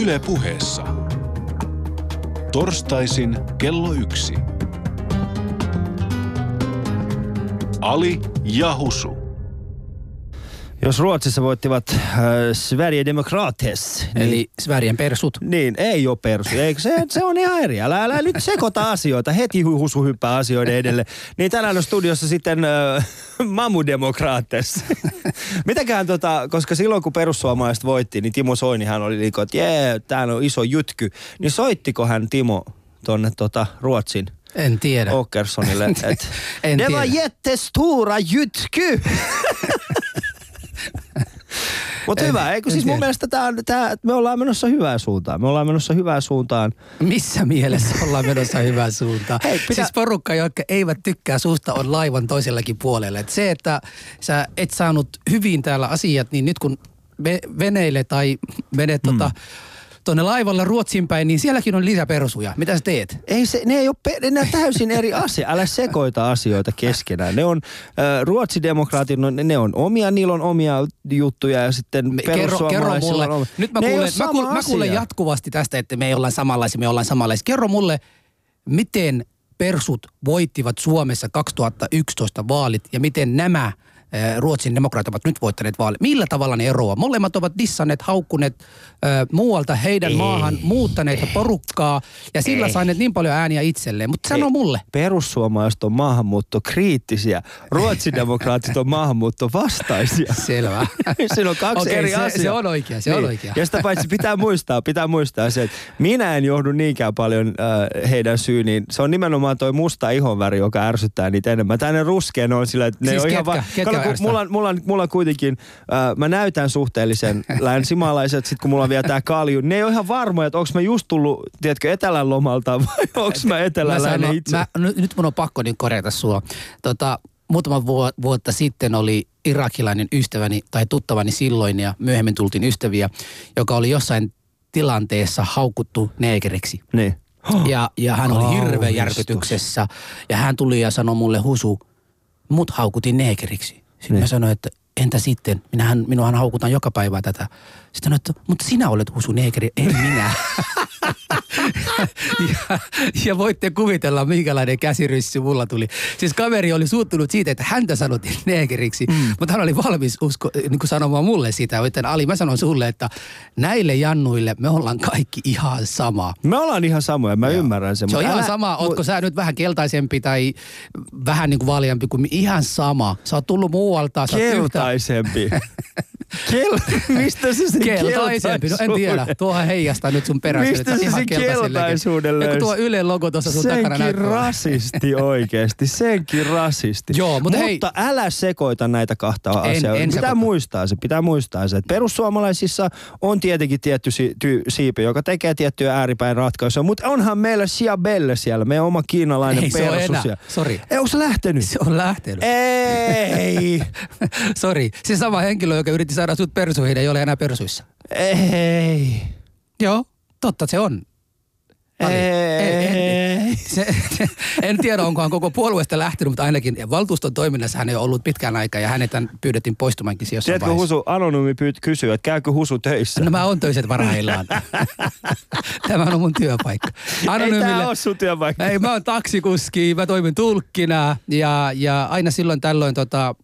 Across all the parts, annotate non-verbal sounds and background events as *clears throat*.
Yle puheessa. Torstaisin kello yksi. Ali ja Husu. Jos Ruotsissa voittivat äh, Sverige Demokrates, niin, Eli Sverien persut. niin ei ole persu. Eikö se, se on ihan eri. Älä, älä nyt sekoita asioita. Heti hu- husu hyppää asioiden edelle. Niin tänään on studiossa sitten äh, Mamu Demokrates. *laughs* Mitäkään tota, koska silloin kun perussuomalaiset voitti, niin Timo Soinihan oli niinku, että jee, täällä on iso jytky. Niin soittiko hän Timo tonne tota Ruotsin En tiedä. Åkersonille, että *laughs* En det var tiedä. jättestora jytky. *laughs* Mutta hyvä, eikö siis mun mielestä tää, tää, me ollaan menossa hyvään suuntaan. Me ollaan menossa hyvään suuntaan. Missä mielessä ollaan menossa *laughs* hyvään suuntaan? Hei, pitä-. Siis porukka, jotka eivät tykkää susta, on laivan toisellakin puolella. Et se, että sä et saanut hyvin täällä asiat, niin nyt kun ve- veneille tai menet tota, tuonne laivalle Ruotsin päin, niin sielläkin on lisäpersuja. Mitä sä teet? Ei se, ne ei ole pe- ne on täysin eri *laughs* asia. Älä sekoita asioita keskenään. Ne on, äh, ruotsidemokraatit, no, ne on omia, niillä on omia juttuja ja sitten Me- Kerro, kerro mulle. on. Nyt mä Ne ei kuulen, mä, kuulen, mä kuulen jatkuvasti tästä, että me ollaan samanlaisia, me ollaan samanlaisia. Kerro mulle, miten persut voittivat Suomessa 2011 vaalit ja miten nämä Ruotsin demokraatit ovat nyt voittaneet vaalit. Millä tavalla ne eroavat? Molemmat ovat dissanneet, haukkuneet äh, muualta heidän Ei. maahan muuttaneita porukkaa ja sillä Ei. saaneet niin paljon ääniä itselleen. Mutta sano Ei. mulle. Perussuomalaiset on maahanmuuttokriittisiä. Ruotsidemokraatit on maahanmuuttovastaisia. *laughs* Selvä. *laughs* Siinä on kaksi Okei, eri se- asiaa. se on oikea, se on oikea. Ja sitä paitsi pitää muistaa, pitää muistaa se, että minä en johdu niinkään paljon äh, heidän syyniin. Se on nimenomaan toi musta ihonväri, joka ärsyttää niitä enemmän. Tänne ruskeen on sillä, että ne Siis on ihan ketkä? Ketkä Kun mulla, mulla, on, mulla on kuitenkin, äh, mä näytän suhteellisen *laughs* länsimaalaiset, sit kun mulla on vielä tää kalju. Ne ei ole ihan varmoja, että onko mä just tullut, tiedätkö, etelän lomalta vai *laughs* onko mä eteläläinen itse. Mä, nyt, nyt mun on pakko niin korjata sua. Tota, muutama vuo, vuotta sitten oli irakilainen ystäväni tai tuttavani silloin ja myöhemmin tultiin ystäviä, joka oli jossain tilanteessa haukuttu neekeriksi. Niin. *gasps* Ja, ja hän oli hirveän järkytyksessä. Ja hän tuli ja sanoi mulle, Husu, mut haukutin neekeriksi. Sitten Niin. mä sanoin, että entä sitten? Minähän, minuahan haukutaan joka päivä tätä. Sitten sanoin, että mutta sinä olet Husu neekeri, en minä. *laughs* *laughs* ja, ja voitte kuvitella, minkälainen käsiryssy mulla tuli. Siis kaveri oli suuttunut siitä, että häntä sanottiin *laughs* neekeriksi, mm. mutta hän oli valmis usko, niin kuin sanomaan mulle sitä. Joten Ali, mä sanon sulle, että näille jannuille me ollaan kaikki ihan sama. Me ollaan ihan samoja, mä ymmärrän sen. Se on mutta ihan älä- sama, ootko sä nyt vähän keltaisempi tai vähän niin kuin vaaleampi kuin ihan sama. Sä oot tullut muualta. Keltaisempi. *laughs* Kel... *laughs* Mistä se sen keltaisempi. No en tiedä, tuohan heijastaa nyt sun perässä. Mistä se sen keltaisuuden löysi? tuo Yle logo tuossa sun takana Senkin rasisti oikeesti, senkin rasisti. Joo, mutta hei- mutta älä sekoita näitä kahta En- asiaa. en pitää sekoita. muistaa se, pitää muistaa se. Että perussuomalaisissa on tietenkin tietty si- ty- siipi, joka tekee tiettyjä ääripäin ratkaisuja, mutta onhan meillä Siabelle siellä, meidän oma kiinalainen Ei se persu. Sori. Ei, onko se lähtenyt? Se on lähtenyt. Ei, *laughs* Sori. Se sama henkilö, joka yritti saada sut persuihin, ei ole enää persuissa. ei, Joo, totta se on. Ali. En, en, ei. se, *laughs* en tiedä, onko hän koko puolueesta lähtenyt, mutta ainakin valtuuston toiminnassa hän ei ole ollut pitkään aikaa ja hänet hän pyydettiin poistumaankin jossain Tiedätkö, vaiheessa. Husu, anonyymi pyyt kysyä, että käykö Husu töissä? No mä oon töiset varhaillaan. *laughs* Tämä on mun työpaikka. Ei tää ole sun työpaikka. Ei, mä oon taksikuski, mä toimin tulkkina ja, ja aina silloin tällöin tota,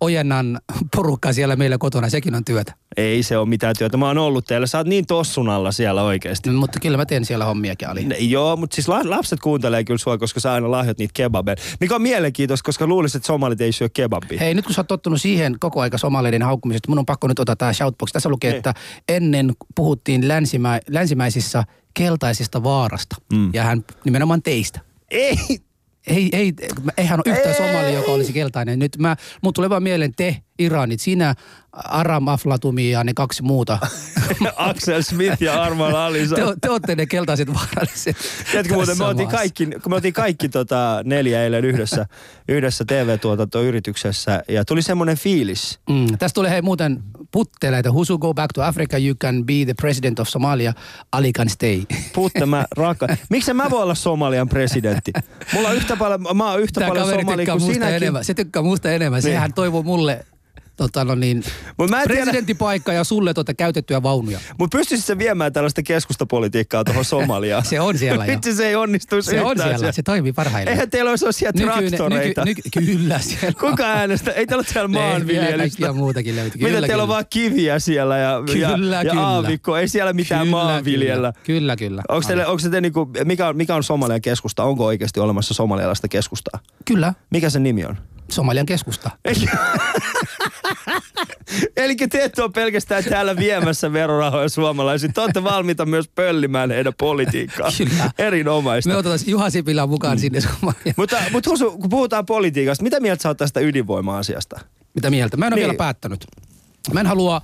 ojennan porukkaa siellä meillä kotona, sekin on työtä. Ei se ole mitään työtä. Mä oon ollut teillä. Sä oot niin tossun alla siellä oikeesti. Mutta kyllä mä teen siellä hommiakin, Ali. Ne, joo, mutta siis la- lapset kuuntelee kyllä sua, koska sä aina lahjot niitä kebabeja. Mikä on mielenkiintoista, koska luulisit, että somalit ei syö kebabia. Hei, nyt kun sä oot tottunut siihen koko aika somaleiden haukkumisesta, mun on pakko nyt ottaa tää shoutbox. Tässä lukee, Niin. että ennen puhuttiin länsimä, länsimäisissä keltaisista vaarasta. Mm. Ja hän nimenomaan teistä. Ei, Ei, ei, eihän ole yhtään Ei. somali, joka olisi keltainen. Nyt mä, mun tulee vaan mieleen te, Iranit, sinä, Aram Aflatumi ja ne kaksi muuta. *laughs* Axel Smith ja Arman Alisa. te, te olette ne keltaiset vaaralliset. Tiedätkö muuten, me oltiin kaikki, kun me oltiin kaikki tota neljä eilen yhdessä, yhdessä TV-tuotantoyrityksessä ja tuli semmoinen fiilis. Mm. Tästä tulee hei muuten putteleita. Husu go back to Africa, you can be the president of Somalia, Ali can stay. Putte mä *laughs* rakka. Miksi mä voi olla Somalian presidentti? Mulla on yhtä paljon, mä oon yhtä Tämä paljon somali kuin sinäkin. enemmän. Se tykkää musta enemmän. Niin. Sehän toivoo mulle tota, no niin, Mut mä en tiedä- presidenttipaikka ja sulle tuota käytettyjä vaunuja. Mutta pystyisit se viemään tällaista keskustapolitiikkaa tuohon *laughs* Somaliaan? Se on siellä jo. Vitsi, se ei onnistuisi Se on yhtään siellä, se toimii parhaillaan. Eihän teillä olisi siellä traktoreita. Nyky, nyky, kyllä siellä. Kuka äänestä? Ei teillä ole siellä *laughs* maanviljelystä. kaikkia muutakin löytyy. Mitä Kyllä, teillä on vaan kiviä siellä ja, ja, Kyllä, ja kyllä. aavikko? Ei siellä mitään Kyllä, maanviljellä. Kyllä, kyllä. kyllä. Onko teille, onko te niinku, mikä, on, mikä on Somalian keskusta? Onko oikeasti olemassa somalialaista keskustaa? Kyllä, Mikä se nimi on? Somalian keskusta. *laughs* Eli te ette ole pelkästään täällä viemässä verorahoja suomalaisille. Te olette valmiita myös pöllimään heidän politiikkaa. Kyllä. Erinomaista. Me otetaan Juha Sipilä mukaan Mm. sinne Somaliaan. Mutta, mutta Husu, kun puhutaan politiikasta, mitä mieltä sä oot tästä ydinvoima-asiasta? Mitä mieltä? Mä en ole Niin. vielä päättänyt. Mä en halua,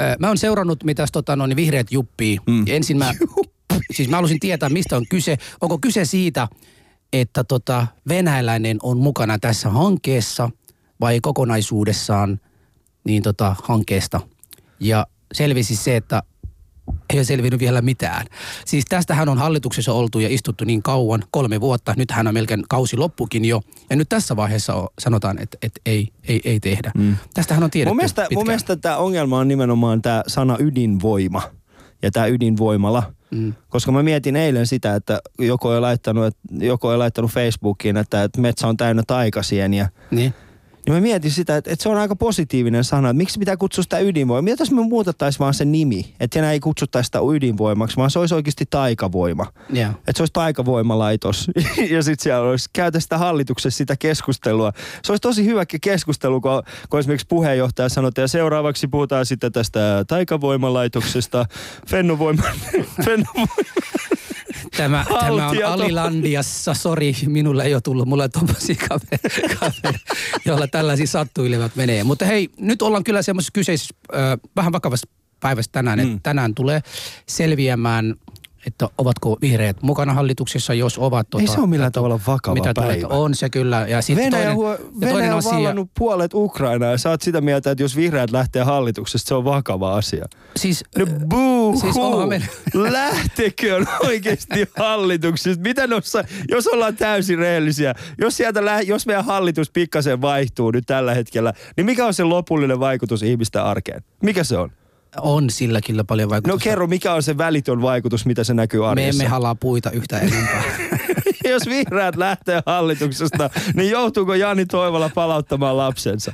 äh, mä oon seurannut mitäs tota noin vihreät juppii. Mm. Ensin mä, siis mä halusin tietää mistä on kyse. Onko kyse siitä, että tota venäläinen on mukana tässä hankkeessa vai kokonaisuudessaan niin tota hankkeesta. Ja selvisi se, että ei ole selvinnyt vielä mitään. Siis tästähän on hallituksessa oltu ja istuttu niin kauan, kolme vuotta. Nyt hän on melkein kausi loppukin jo. Ja nyt tässä vaiheessa on, sanotaan, että, että ei, ei, ei tehdä. Mm. Tästähän on tiedetty Mun mielestä, pitkään. mun mielestä tämä ongelma on nimenomaan tämä sana ydinvoima ja tämä ydinvoimala. Mm. Koska mä mietin eilen sitä, että joku ei laittanut, että joku ei laittanut Facebookiin, että, että metsä on täynnä taikasieniä. Niin. Niin mä mietin sitä, että, että se on aika positiivinen sana, että miksi pitää kutsua sitä ydinvoimaa. Mitä jos me muutettaisiin vaan sen nimi, että enää ei kutsuttaisi sitä ydinvoimaksi, vaan se olisi oikeasti taikavoima. Yeah. Että se olisi taikavoimalaitos *laughs* ja sitten siellä olisi käytä sitä hallituksessa sitä keskustelua. Se olisi tosi hyvä keskustelu, kun, kun esimerkiksi puheenjohtaja sanoi, että seuraavaksi puhutaan sitten tästä taikavoimalaitoksesta, Fennovoima, *laughs* Fennovoima. Tämä, tämä on. Alilandiassa, sori, minulle ei ole tullut, mulla on tommosia kaveri, kaveri joilla tällaisia sattuilevat menee. Mutta hei, nyt ollaan kyllä semmoisessa kyseisessä äh, vähän vakavassa päivässä tänään, mm. että tänään tulee selviämään, että ovatko vihreät mukana hallituksessa, jos ovat. Ei se ole millään tavalla vakava mitä päivä. Tulee, on se kyllä. Ja sitten Venäjä, toinen, huo, ja Venäjä toinen on asia, vallannut puolet Ukrainaa ja sä oot sitä mieltä, että jos vihreät lähtee hallituksesta, se on vakava asia. siis, No buu Siis *laughs* Lähtekö oikeasti *laughs* hallituksesta? Mitä noissa, jos ollaan täysin rehellisiä, jos, sieltä lä- jos meidän hallitus pikkasen vaihtuu nyt tällä hetkellä, niin mikä on se lopullinen vaikutus ihmisten arkeen? Mikä se on? On sillä kyllä paljon No vaikutusta. kerro, mikä on se välitön vaikutus, mitä se näkyy me arjessa? emme halaa puita yhtä enempää. *laughs* jos vihreät lähtee hallituksesta, niin joutuuko Jani Toivola palauttamaan lapsensa?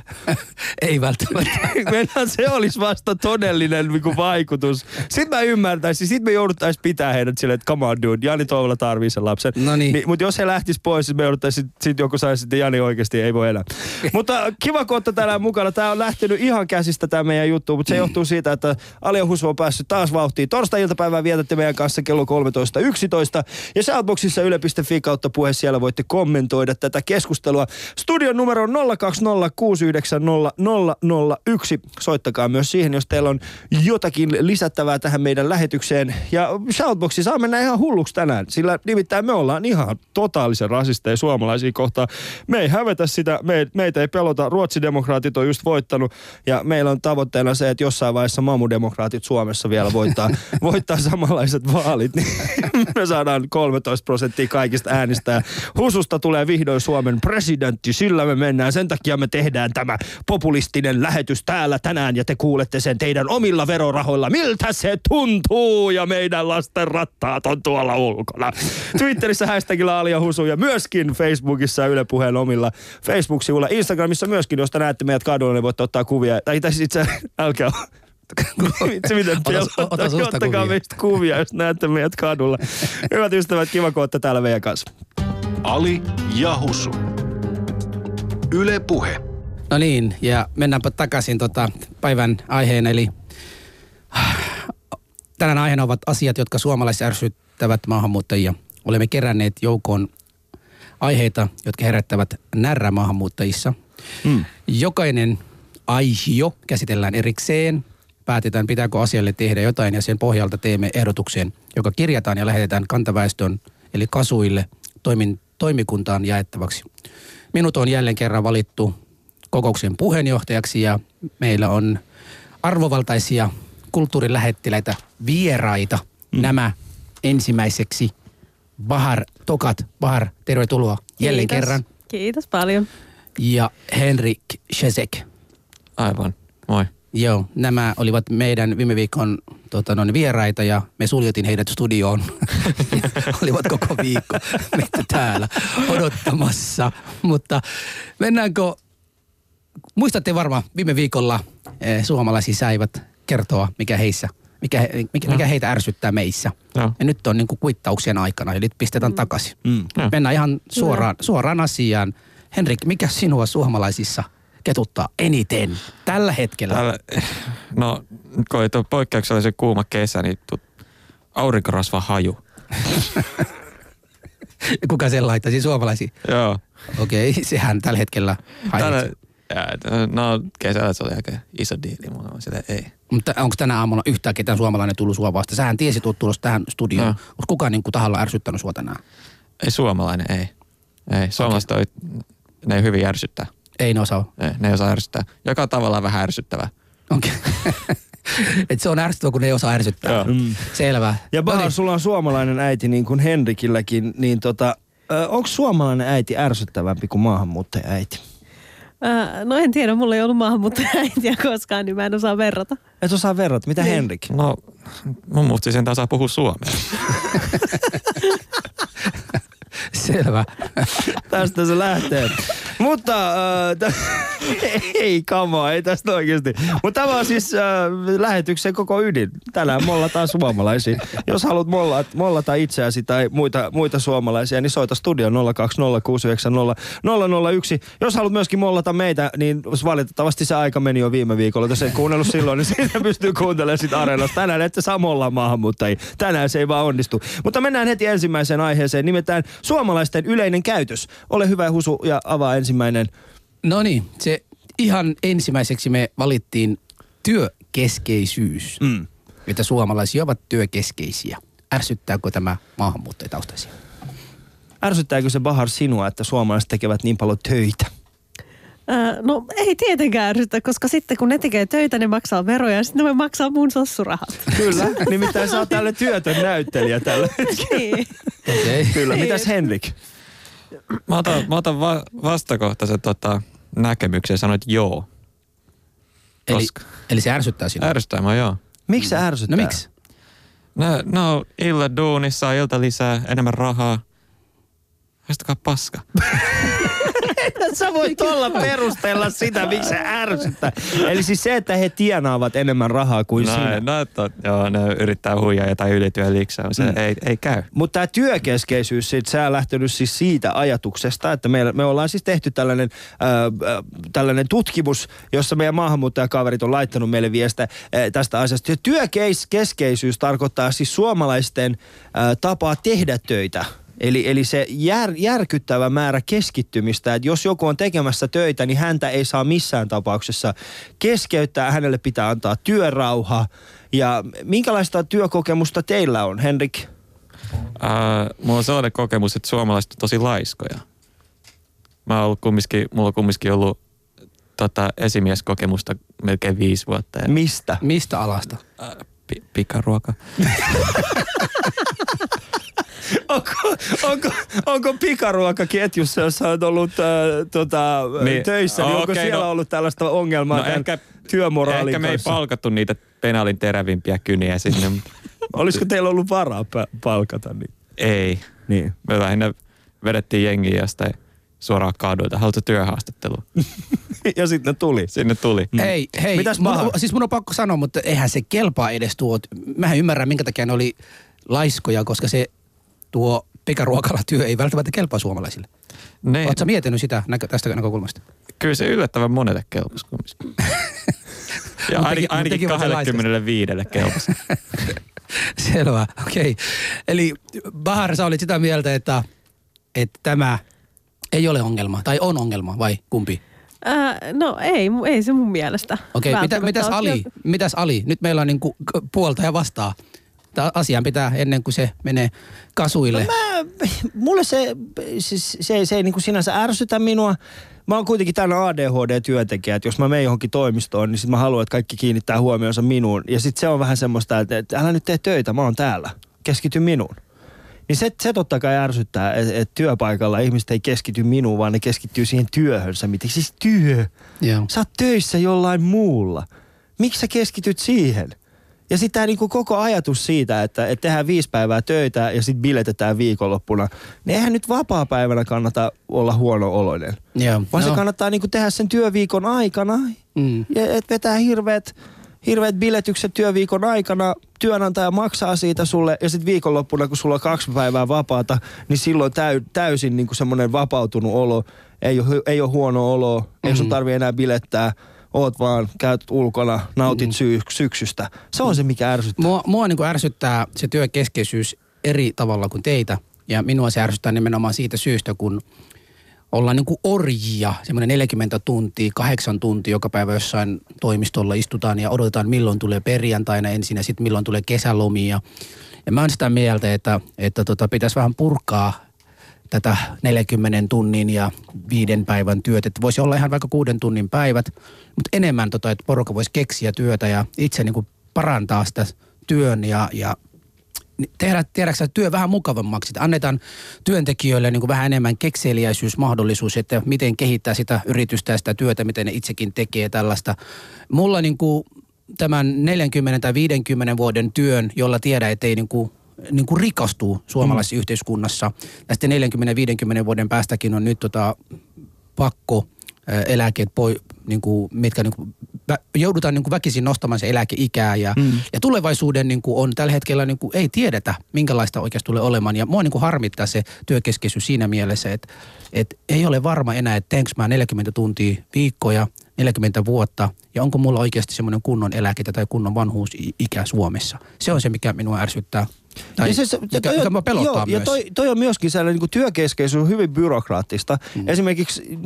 ei välttämättä. Mennään, se olisi vasta todellinen niin vaikutus. Sitten mä ymmärtäisin, sitten me jouduttaisiin pitää heidät silleen, että come on dude, Jani Toivola tarvii sen lapsen. No niin. niin Mutta jos he lähtis pois, niin me jouduttaisiin, sitten joku saisi, että Jani oikeasti ei voi elää. mutta kiva, kun olette tänään mukana. Tämä on lähtenyt ihan käsistä tämä meidän juttu, mutta se johtuu siitä, että Alia Husu on päässyt taas vauhtiin. Torstai-iltapäivää vietätte meidän kanssa kello 13.11. Ja Shoutboxissa yle.fi kautta puhe siellä voitte kommentoida tätä keskustelua. Studion numero on 020690001. Soittakaa myös siihen, jos teillä on jotakin lisättävää tähän meidän lähetykseen. Ja Shoutboxi saa mennä ihan hulluksi tänään, sillä nimittäin me ollaan ihan totaalisen rasisteja suomalaisia kohtaan. Me ei hävetä sitä, me, meitä ei pelota. Ruotsidemokraatit on just voittanut ja meillä on tavoitteena se, että jossain vaiheessa mamudemokraatit Suomessa vielä voittaa, *laughs* voittaa samanlaiset vaalit. Niin me saadaan 13 prosenttia kaikista äänistä. Ja Hususta tulee vihdoin Suomen presidentti, sillä me mennään. Sen takia me tehdään tämä populistinen lähetys täällä tänään ja te kuulette sen teidän omilla verorahoilla. Miltä se tuntuu ja meidän lasten rattaat on tuolla ulkona. Twitterissä hashtagilla Alia Husu ja myöskin Facebookissa Yle Puheen omilla Facebook-sivuilla. Instagramissa myöskin, josta näette meidät kadulla, niin voitte ottaa kuvia. Tai itse älkää Vitsi miten Ota- pelottaa. ota susta Ottakaa kuvia. meistä kuvia, jos näette meidät kadulla. Hyvät ystävät, kiva kun olette täällä meidän kanssa. Ali ja Husu. Yle Puhe. No niin, ja mennäänpä takaisin tota päivän aiheen, eli tänään aiheena ovat asiat, jotka suomalaiset ärsyttävät maahanmuuttajia. Olemme keränneet joukkoon aiheita, jotka herättävät närrää maahanmuuttajissa. Mm. Jokainen aihio käsitellään erikseen, päätetään pitääkö asialle tehdä jotain ja sen pohjalta teemme ehdotuksen, joka kirjataan ja lähetetään kantaväestön eli kasuille toimin, toimikuntaan jaettavaksi. Minut on jälleen kerran valittu kokouksen puheenjohtajaksi ja meillä on arvovaltaisia kulttuurilähettiläitä vieraita. Mm. Nämä ensimmäiseksi Bahar Tokat. Bahar, tervetuloa jälleen Kiitos. kerran. Kiitos paljon. Ja Henrik Shezek. Aivan. Moi. Joo, nämä olivat meidän viime viikon tota, noin, vieraita ja me suljettiin heidät studioon. *laughs* olivat koko viikko meitä täällä odottamassa. Mutta mennäänkö, muistatte varmaan viime viikolla eh, suomalaisia säivät kertoa, mikä heissä mikä, he- mikä, mikä heitä ärsyttää meissä. Joo. Ja nyt on niin kuin kuittauksien aikana, eli pistetään takaisin. Mm. Mennään ihan suoraan, suoraan asiaan. Henrik, mikä sinua suomalaisissa ketuttaa eniten tällä hetkellä? Täällä, no, kun oli tuo poikkeuksellisen kuuma kesä, niin tu, aurinkorasva haju. *laughs* Kuka sen laittaisi suomalaisia? Joo. Okei, *laughs* sehän tällä hetkellä ja, no kesällä se oli aika iso diili, mutta sitä ei. Mutta onko tänä aamuna yhtään ketään suomalainen tullut sua vasta? Sähän tiesit, tuot tulossa tähän studioon. No. Onko kukaan niin kuin tahalla ärsyttänyt sua tänään? Ei suomalainen, ei. Ei, suomalaiset okay. ne ei hyvin ärsyttää. Ei ne osaa. Ne, ne ei osaa ärsyttää. Joka tavalla vähän ärsyttävää. Okei. *laughs* Et se on ärsyttävää, kun ne ei osaa ärsyttää. Joo. Mm. Selvä. Ja No Bahar, niin. sulla on suomalainen äiti niin kuin Henrikilläkin, niin tota, onko suomalainen äiti ärsyttävämpi kuin maahanmuuttaja äiti? No en tiedä, mulla ei ollut maahanmuuttajaäitiä koskaan, niin mä en osaa verrata. Et osaa verrata, mitä Niin. Henrik? No, mun musta sen osaa puhua suomea. *laughs* Selvä. Tästä se lähtee. Mutta äh, t- ei kamaa, ei tästä oikeasti. Mutta tämä on siis äh, lähetyksen koko ydin. Tänään mollataan suomalaisia. Jos haluat mollata, mollata itseäsi tai muita, muita suomalaisia, niin soita studio 020690001. Jos haluat myöskin mollata meitä, niin valitettavasti se aika meni jo viime viikolla. Jos et kuunnellut silloin, niin siitä pystyy kuuntelemaan sitä areenasta. Tänään ette saa mollaa maahanmuuttajia. Tänään se ei vaan onnistu. Mutta mennään heti ensimmäiseen aiheeseen, nimittäin suomalaisten yleinen käytös. Ole hyvä Husu ja avaa ensimmäinen. No niin, se ihan ensimmäiseksi me valittiin työkeskeisyys. Mm. Että suomalaisia ovat työkeskeisiä. Ärsyttääkö tämä maahanmuuttajataustaisia? Ärsyttääkö se Bahar sinua, että suomalaiset tekevät niin paljon töitä? Ää, no ei tietenkään ärsytä, koska sitten kun ne tekee töitä, ne maksaa veroja ja sitten ne voi maksaa mun sossurahat. Kyllä. Nimittäin sä oot tälle työtön näyttelijä tällä hetkellä. niin. Okei. Kyllä. Mitäs Henrik? Mä otan, mä otan va- vastakohtaisen tota, näkemyksen ja sanoin, että joo. Eli, Koska- eli se ärsyttää sinua. Ärsyttää mä joo. Miksi se ärsyttää? No miksi? No, no illa duunissa, ilta lisää, enemmän rahaa. Haistakaa paska. *laughs* Sä voit olla perustella sitä, miksi se ärsyttää. Eli siis se, että he tienaavat enemmän rahaa kuin no, sinä. no, to, joo, ne yrittää huijaa jotain ylityöliiksaa. Se Mm. ei, ei käy. Mutta tämä työkeskeisyys, sit, sä on lähtenyt siis siitä ajatuksesta, että me, me ollaan siis tehty tällainen, ää, tällainen tutkimus, jossa meidän maahanmuuttajakaverit on laittanut meille viestiä ää, tästä asiasta. Ja työkeskeisyys tarkoittaa siis suomalaisten ää, tapaa tehdä töitä. Eli, eli se jär, järkyttävä määrä keskittymistä, että jos joku on tekemässä töitä, niin häntä ei saa missään tapauksessa keskeyttää. Hänelle pitää antaa työrauha. Ja minkälaista työkokemusta teillä on, Henrik? Uh, mulla on sellainen kokemus, että suomalaiset on tosi laiskoja. Mä oon ollut kumminkin, mulla on kumminkin ollut tota, esimieskokemusta melkein viisi vuotta. Ja, Mistä? Mistä alasta? pi- pikaruoka. *laughs* Onko, onko, onko pikaruokaketjussa, jossa olet ollut äh, tota, niin. Töissä, niin onko okei, siellä no- ollut tällaista ongelmaa No ehkä- työmoraalin Ehkä me ei kanssa? palkattu niitä penaalin terävimpiä kyniä sinne. Olisiko teillä ollut varaa pa- palkata? Niin. ei. niin. Me lähinnä vedettiin jengiä jostain suoraan kaaduilta. Haluatko työhaastattelua? *laughs* ja sitten ne tuli. Sinne tuli. Mm. Hei, hei. Mitäs mun, paha? siis mun on pakko sanoa, mutta eihän se kelpaa edes tuo. Mähän ymmärrän, minkä takia ne oli laiskoja, koska se tuo pikaruokalla työ ei välttämättä kelpaa suomalaisille. Ne, Oletko miettinyt sitä näkö, tästä näkökulmasta? kyllä se yllättävän monelle kelpasi kumminkin. *laughs* Ja ainakin, ainakin tekivät se 25 kelpasi. *laughs* Selvä, okei. Okay. Eli Bahar, sä olit sitä mieltä, että, että tämä ei ole ongelma, tai on ongelma, vai kumpi? Ää, no ei, ei se mun mielestä. Okei, okay, mitä, mitäs. Ali? Mitäs Ali? Nyt meillä on niin kuin puolta ja vastaa. Tämä asian pitää ennen kuin se menee kasuille. Mä, mulle se, siis, se, se ei niin kuin sinänsä ärsytä minua. Mä oon kuitenkin tänä ADHD-työntekijä, että jos mä menen johonkin toimistoon, niin sit mä haluan, että kaikki kiinnittää huomionsa minuun. Ja sit se on vähän semmoista, että, että älä nyt tee töitä, mä oon täällä. Keskity minuun. Niin se, se totta kai ärsyttää, että et työpaikalla ihmiset ei keskity minuun, vaan ne keskittyy siihen työhönsä. Miten siis työ? Joo. Sä oot töissä jollain muulla. Miksi sä keskityt siihen? Ja sitten tämä niinku koko ajatus siitä, että, että tehdään viisi päivää töitä ja sitten biletetään viikonloppuna, niin eihän nyt vapaa-päivänä kannata olla huono oloinen. Joo. Vaan se No. kannattaa niinku tehdä sen työviikon aikana Mm. ja et vetää hirveät, hirveät biletykset työviikon aikana. Työnantaja maksaa siitä sulle ja sitten viikonloppuna, kun sulla on kaksi päivää vapaata, niin silloin täy, täysin niinku semmoinen vapautunut olo. Ei ole, ei ole huono olo, ei sun tarvi enää bilettää. Oot vaan, käyt ulkona, nautit syy, syksystä. Se on se, mikä ärsyttää. Mua, mua niin ärsyttää se työkeskeisyys eri tavalla kuin teitä. Ja minua se ärsyttää nimenomaan siitä syystä, kun ollaan niin kuin orjia, semmoinen 40 tuntia, kahdeksan tuntia joka päivä jossain toimistolla istutaan ja odotetaan milloin tulee perjantaina ensin ja sitten milloin tulee kesälomia. Ja mä oon sitä mieltä, että, että tota, pitäisi vähän purkaa tätä 40 tunnin ja viiden päivän työt. Että voisi olla ihan vaikka kuuden tunnin päivät, mutta enemmän, tota, että porukka voisi keksiä työtä ja itse niin kuin parantaa sitä työn ja, ja tehdä, tehdäksä työ vähän mukavammaksi. Että annetaan työntekijöille niin kuin vähän enemmän kekseliäisyysmahdollisuus, että miten kehittää sitä yritystä ja sitä työtä, miten ne itsekin tekee tällaista. Mulla niin kuin tämän 40 tai 50 vuoden työn, jolla tiedä, ettei niin kuin niin kuin rikastuu suomalaisessa mm. yhteiskunnassa. Ja sitten 40-50 vuoden päästäkin on nyt tota, pakko ää, eläkeet, poi, niin kuin, mitkä niin kuin, vä, joudutaan niin kuin väkisin nostamaan se eläkeikää. Ja, mm. ja tulevaisuuden niin kuin on tällä hetkellä niin kuin, ei tiedetä, minkälaista oikeasti tulee olemaan. Ja mua niin kuin harmittaa se työkeskeisyys siinä mielessä, että, että ei ole varma enää, että teenkö mä 40 tuntia viikkoja, 40 vuotta ja onko mulla oikeasti semmoinen kunnon eläke tai kunnon vanhuusikä Suomessa. Se on se, mikä minua ärsyttää. Tai Ja se- se- mikä, toi on- pelottaa joo, myös. Ja toi, toi on myöskin sellainen niin työkeskeisyys on hyvin byrokraattista. Mm. Esimerkiksi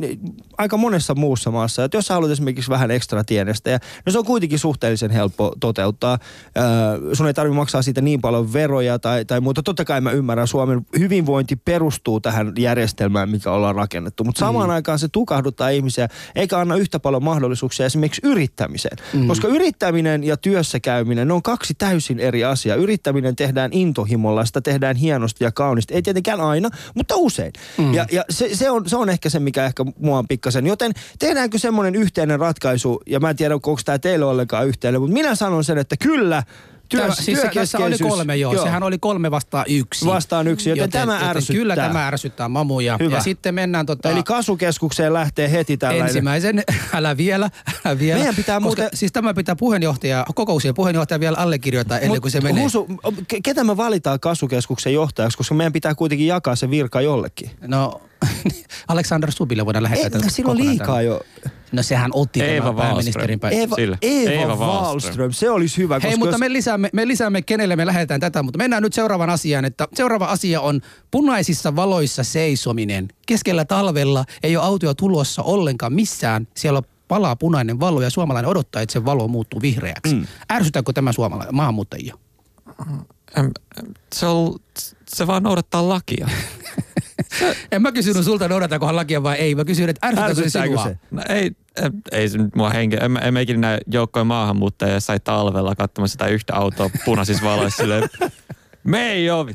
aika monessa muussa maassa, että jos sä haluat esimerkiksi vähän ekstra tienestä, ja, no se on kuitenkin suhteellisen helppo toteuttaa. Äh, sun ei tarvitse maksaa siitä niin paljon veroja tai, tai muuta. Totta kai mä ymmärrän, Suomen hyvinvointi perustuu tähän järjestelmään, mikä ollaan rakennettu. Mutta samaan mm. aikaan se tukahduttaa ihmisiä, eikä anna yhtä paljon mahdollisuuksia esimerkiksi yrittämiseen. Mm. Koska yrittäminen ja työssä käyminen, ne on kaksi täysin eri asiaa. Yrittäminen tehdään intohimolla, sitä tehdään hienosti ja kauniisti. Ei tietenkään aina, mutta usein. Mm. Ja, ja se, se, on, se on ehkä se, mikä ehkä mua on pikkasen. Joten tehdäänkö semmoinen yhteinen ratkaisu, ja mä en tiedä, onko tämä teille ollenkaan yhteinen, mutta minä sanon sen, että kyllä, Työ, siis tässä oli kolme, joo. joo. Sehän oli kolme vastaan yksi. Vastaan yksi, joten, joten tämä ärsyttää. Kyllä tämä ärsyttää mamuja. Hyvä. Ja sitten mennään tota... Eli kasvukeskukseen lähtee heti tällainen. Ensimmäisen, *laughs* älä vielä, älä vielä. Meidän pitää Koska, muuten... Siis tämä pitää puheenjohtaja, kokouksien puheenjohtaja vielä allekirjoittaa ennen Mut kuin se menee. Husu, ke- ketä me valitaan kasvukeskuksen johtajaksi, koska meidän pitää kuitenkin jakaa se virka jollekin. No, *laughs* Alexander Stubille voidaan lähettää. Ei, tätä silloin kokonaan liikaa jo. No sehän otti Eeva tämän pääministerin päin. Eeva. Eeva, Eeva Wallström. Wallström, se olisi hyvä. Hei, mutta jos- me lisäämme, me lisäämme, kenelle me lähdetään tätä, mutta mennään nyt seuraavaan asiaan, että seuraava asia on punaisissa valoissa seisominen. Keskellä talvella ei ole autoja tulossa ollenkaan missään. Siellä on palaa punainen valo ja suomalainen odottaa, että se valo muuttuu vihreäksi. Mm. Ärsytääkö tämä suomalainen maahanmuuttajia? Se, on, se vaan noudattaa lakia. *laughs* En mä kysynyt sulta, noudatetaankohan lakia vai ei. Mä kysyin, että ärsytääkö se sinua? se? No ei, ei, se nyt mua henkeä. En, en mä ikinä näe joukkoja maahanmuuttajia sai talvella katsomassa sitä yhtä autoa punaisissa valoissa silleen, me ei oo.